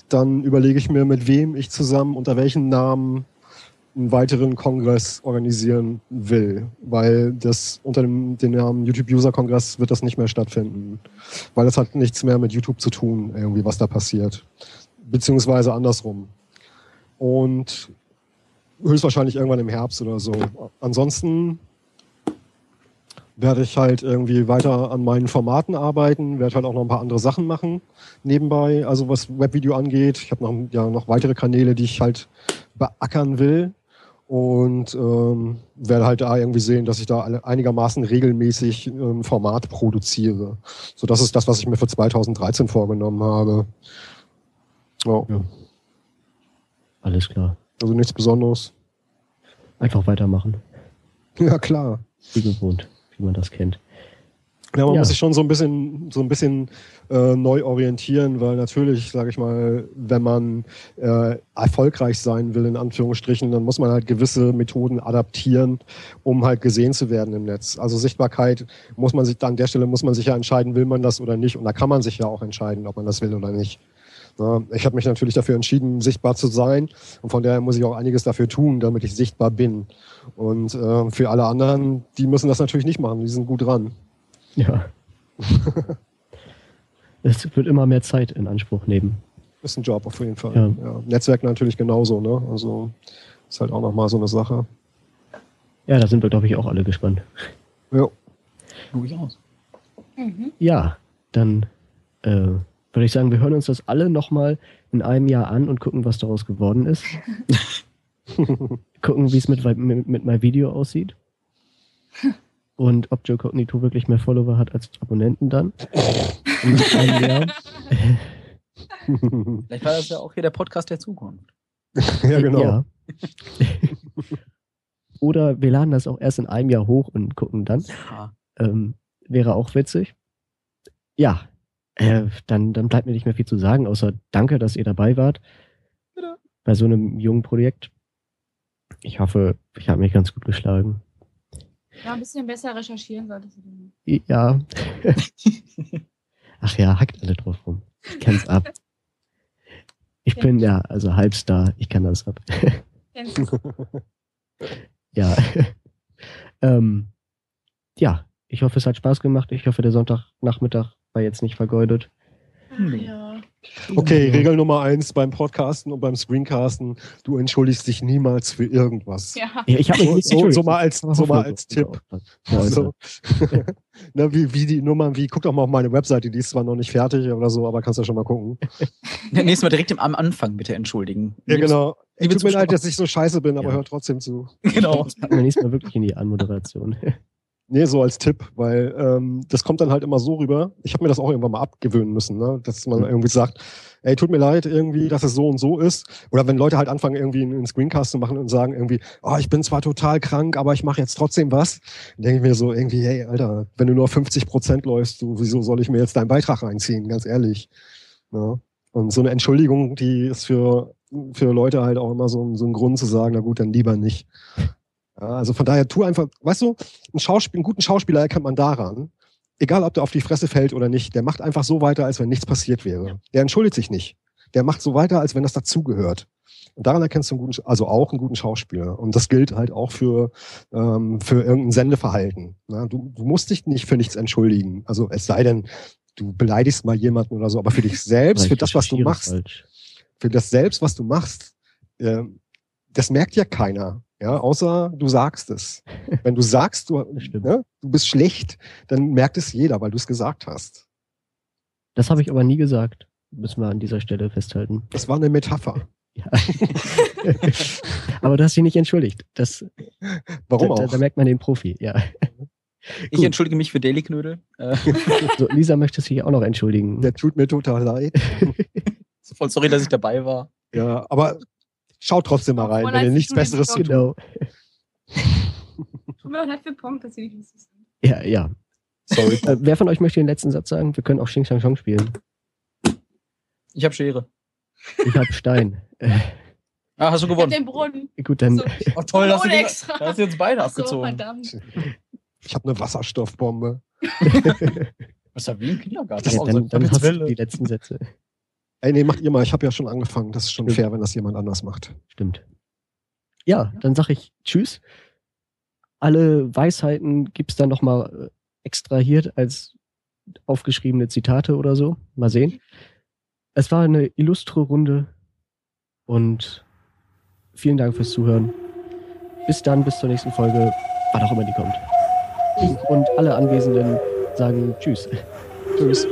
dann überlege ich mir, mit wem ich zusammen unter welchen Namen einen weiteren Kongress organisieren will, weil das unter dem, dem Namen YouTube-User-Kongress wird das nicht mehr stattfinden, weil das hat nichts mehr mit YouTube zu tun, irgendwie was da passiert, beziehungsweise andersrum. Und höchstwahrscheinlich irgendwann im Herbst oder so. Ansonsten werde ich halt irgendwie weiter an meinen Formaten arbeiten, werde halt auch noch ein paar andere Sachen machen nebenbei, also was Webvideo angeht. Ich habe noch, ja, noch weitere Kanäle, die ich halt beackern will und ähm, werde halt da irgendwie sehen, dass ich da einigermaßen regelmäßig ein Format produziere. So, das ist das, was ich mir für 2013 vorgenommen habe. Ja, Ja. Alles klar. also nichts Besonderes. Einfach weitermachen. Ja, klar. Wie gewohnt, wie man das kennt. Ja, man Ja. muss sich schon so ein bisschen, so ein bisschen äh, neu orientieren, weil natürlich, sage ich mal, wenn man äh, erfolgreich sein will, in Anführungsstrichen, dann muss man halt gewisse Methoden adaptieren, um halt gesehen zu werden im Netz. Also Sichtbarkeit muss man sich, an der Stelle muss man sich ja entscheiden, will man das oder nicht. Und da kann man sich ja auch entscheiden, ob man das will oder nicht. Ja, ich habe mich natürlich dafür entschieden, sichtbar zu sein. Und von daher muss ich auch einiges dafür tun, damit ich sichtbar bin. Und äh, für alle anderen, die müssen das natürlich nicht machen. Die sind gut dran. Ja. es wird immer mehr Zeit in Anspruch nehmen. Ist ein Job auf jeden Fall. Ja. Ja. Netzwerk natürlich genauso, ne? Also ist halt auch nochmal so eine Sache. Ja, da sind wir, glaube ich, auch alle gespannt. Ja. Durchaus. Mhm. Ja, dann äh, würde ich sagen, wir hören uns das alle nochmal in einem Jahr an und gucken, was daraus geworden ist. gucken, wie es mit, mit, mit meinem Video aussieht. Und ob Joe Cognito wirklich mehr Follower hat als Abonnenten dann. Vielleicht war das ja auch hier der Podcast der Zukunft. ja, genau. Ja. Oder wir laden das auch erst in einem Jahr hoch und gucken dann. Ja. Ähm, wäre auch witzig. Ja, äh, dann, dann bleibt mir nicht mehr viel zu sagen, außer danke, dass ihr dabei wart. Bitte. Bei so einem jungen Projekt. Ich hoffe, ich habe mich ganz gut geschlagen. Ja, ein bisschen besser recherchieren solltest du. Ja. Ach ja, hackt alle drauf rum. Ich kann's ab. Ich bin ja also Halbstar, ich kann das ab. Ja. ähm, ja, ich hoffe, es hat Spaß gemacht. Ich hoffe, der Sonntagnachmittag war jetzt nicht vergeudet. Ach, ja. Okay, Regel Nummer eins beim Podcasten und beim Screencasten, du entschuldigst dich niemals für irgendwas. Ja. Ich habe mich So, so, mal als, so mal als Tipp. geäußert. So. Na, wie, wie die Nummern, wie, guck doch mal auf meine Webseite, die ist zwar noch nicht fertig oder so, aber kannst ja schon mal gucken. Ja, nächstes Mal direkt am Anfang bitte entschuldigen. Ja, genau. Liebe tut mir leid, dass ich so scheiße bin, aber Ja. hört trotzdem zu. Genau. Das packen wir nächstes Mal wirklich in die Anmoderation. Nee, so als Tipp, weil ähm, das kommt dann halt immer so rüber. Ich habe mir das auch irgendwann mal abgewöhnen müssen, ne? dass man Mhm. irgendwie sagt, ey, tut mir leid irgendwie, dass es so und so ist. Oder wenn Leute halt anfangen, irgendwie einen Screencast zu machen und sagen irgendwie, oh, ich bin zwar total krank, aber ich mache jetzt trotzdem was. Dann denke ich mir so irgendwie, hey, Alter, wenn du nur 50 Prozent läufst, du, wieso soll ich mir jetzt deinen Beitrag reinziehen, ganz ehrlich. Ja? Und so eine Entschuldigung, die ist für, für Leute halt auch immer so, so ein Grund zu sagen, na gut, dann lieber nicht. Ja, also von daher, tu einfach, weißt du, einen, Schauspiel, einen guten Schauspieler erkennt man daran, egal ob der auf die Fresse fällt oder nicht, der macht einfach so weiter, als wenn nichts passiert wäre. Der entschuldigt sich nicht. Der macht so weiter, als wenn das dazugehört. Und daran erkennst du einen guten, also auch einen guten Schauspieler. Und das gilt halt auch für, ähm, für irgendein Sendeverhalten. Na, du, du musst dich nicht für nichts entschuldigen. Also es sei denn, du beleidigst mal jemanden oder so, aber für dich selbst, für das, was du machst, falsch. für das selbst, was du machst, ähm, das merkt ja keiner. Ja, außer du sagst es. Wenn du sagst, du, ne, du bist schlecht, dann merkt es jeder, weil du es gesagt hast. Das habe ich aber nie gesagt. Müssen wir an dieser Stelle festhalten. Das war eine Metapher. Ja. aber du hast dich nicht entschuldigt. Das, Warum da, da, auch? da merkt man den Profi, ja. Ich Gut. entschuldige mich für Daily Knödel. Äh, So, Lisa möchte sich auch noch entschuldigen. Der tut mir total leid. voll sorry, dass ich dabei war. Ja, aber schaut trotzdem mal rein, wenn ihr nichts Besseres zu tun Genau. Tut mir auch leid für Pong, dass sie nicht lustig sind. Ja, ja. Sorry. Äh, wer von euch möchte den letzten Satz sagen? Wir können auch Xing Shang Chong spielen. Ich habe Schere. Ich habe Stein. Äh, Ah, hast du Ich hab gewonnen. den Brunnen. gut, dann So. Oh, toll, hast du, extra. da hast du uns beide so, abgezogen. verdammt. Ich habe eine Wasserstoffbombe. das ist ja wie im Kindergarten. Das ja, dann, so dann hast du die letzten Sätze. Ey, nee, macht ihr mal. Ich habe ja schon angefangen. Das ist schon Stimmt. fair, wenn das jemand anders macht. Stimmt. Ja, dann sag ich Tschüss. Alle Weisheiten gibt's dann nochmal äh, extrahiert als aufgeschriebene Zitate oder so. Mal sehen. Es war eine illustre Runde und vielen Dank fürs Zuhören. Bis dann, bis zur nächsten Folge, wann auch immer die kommt. Und alle Anwesenden sagen Tschüss. Tschüss.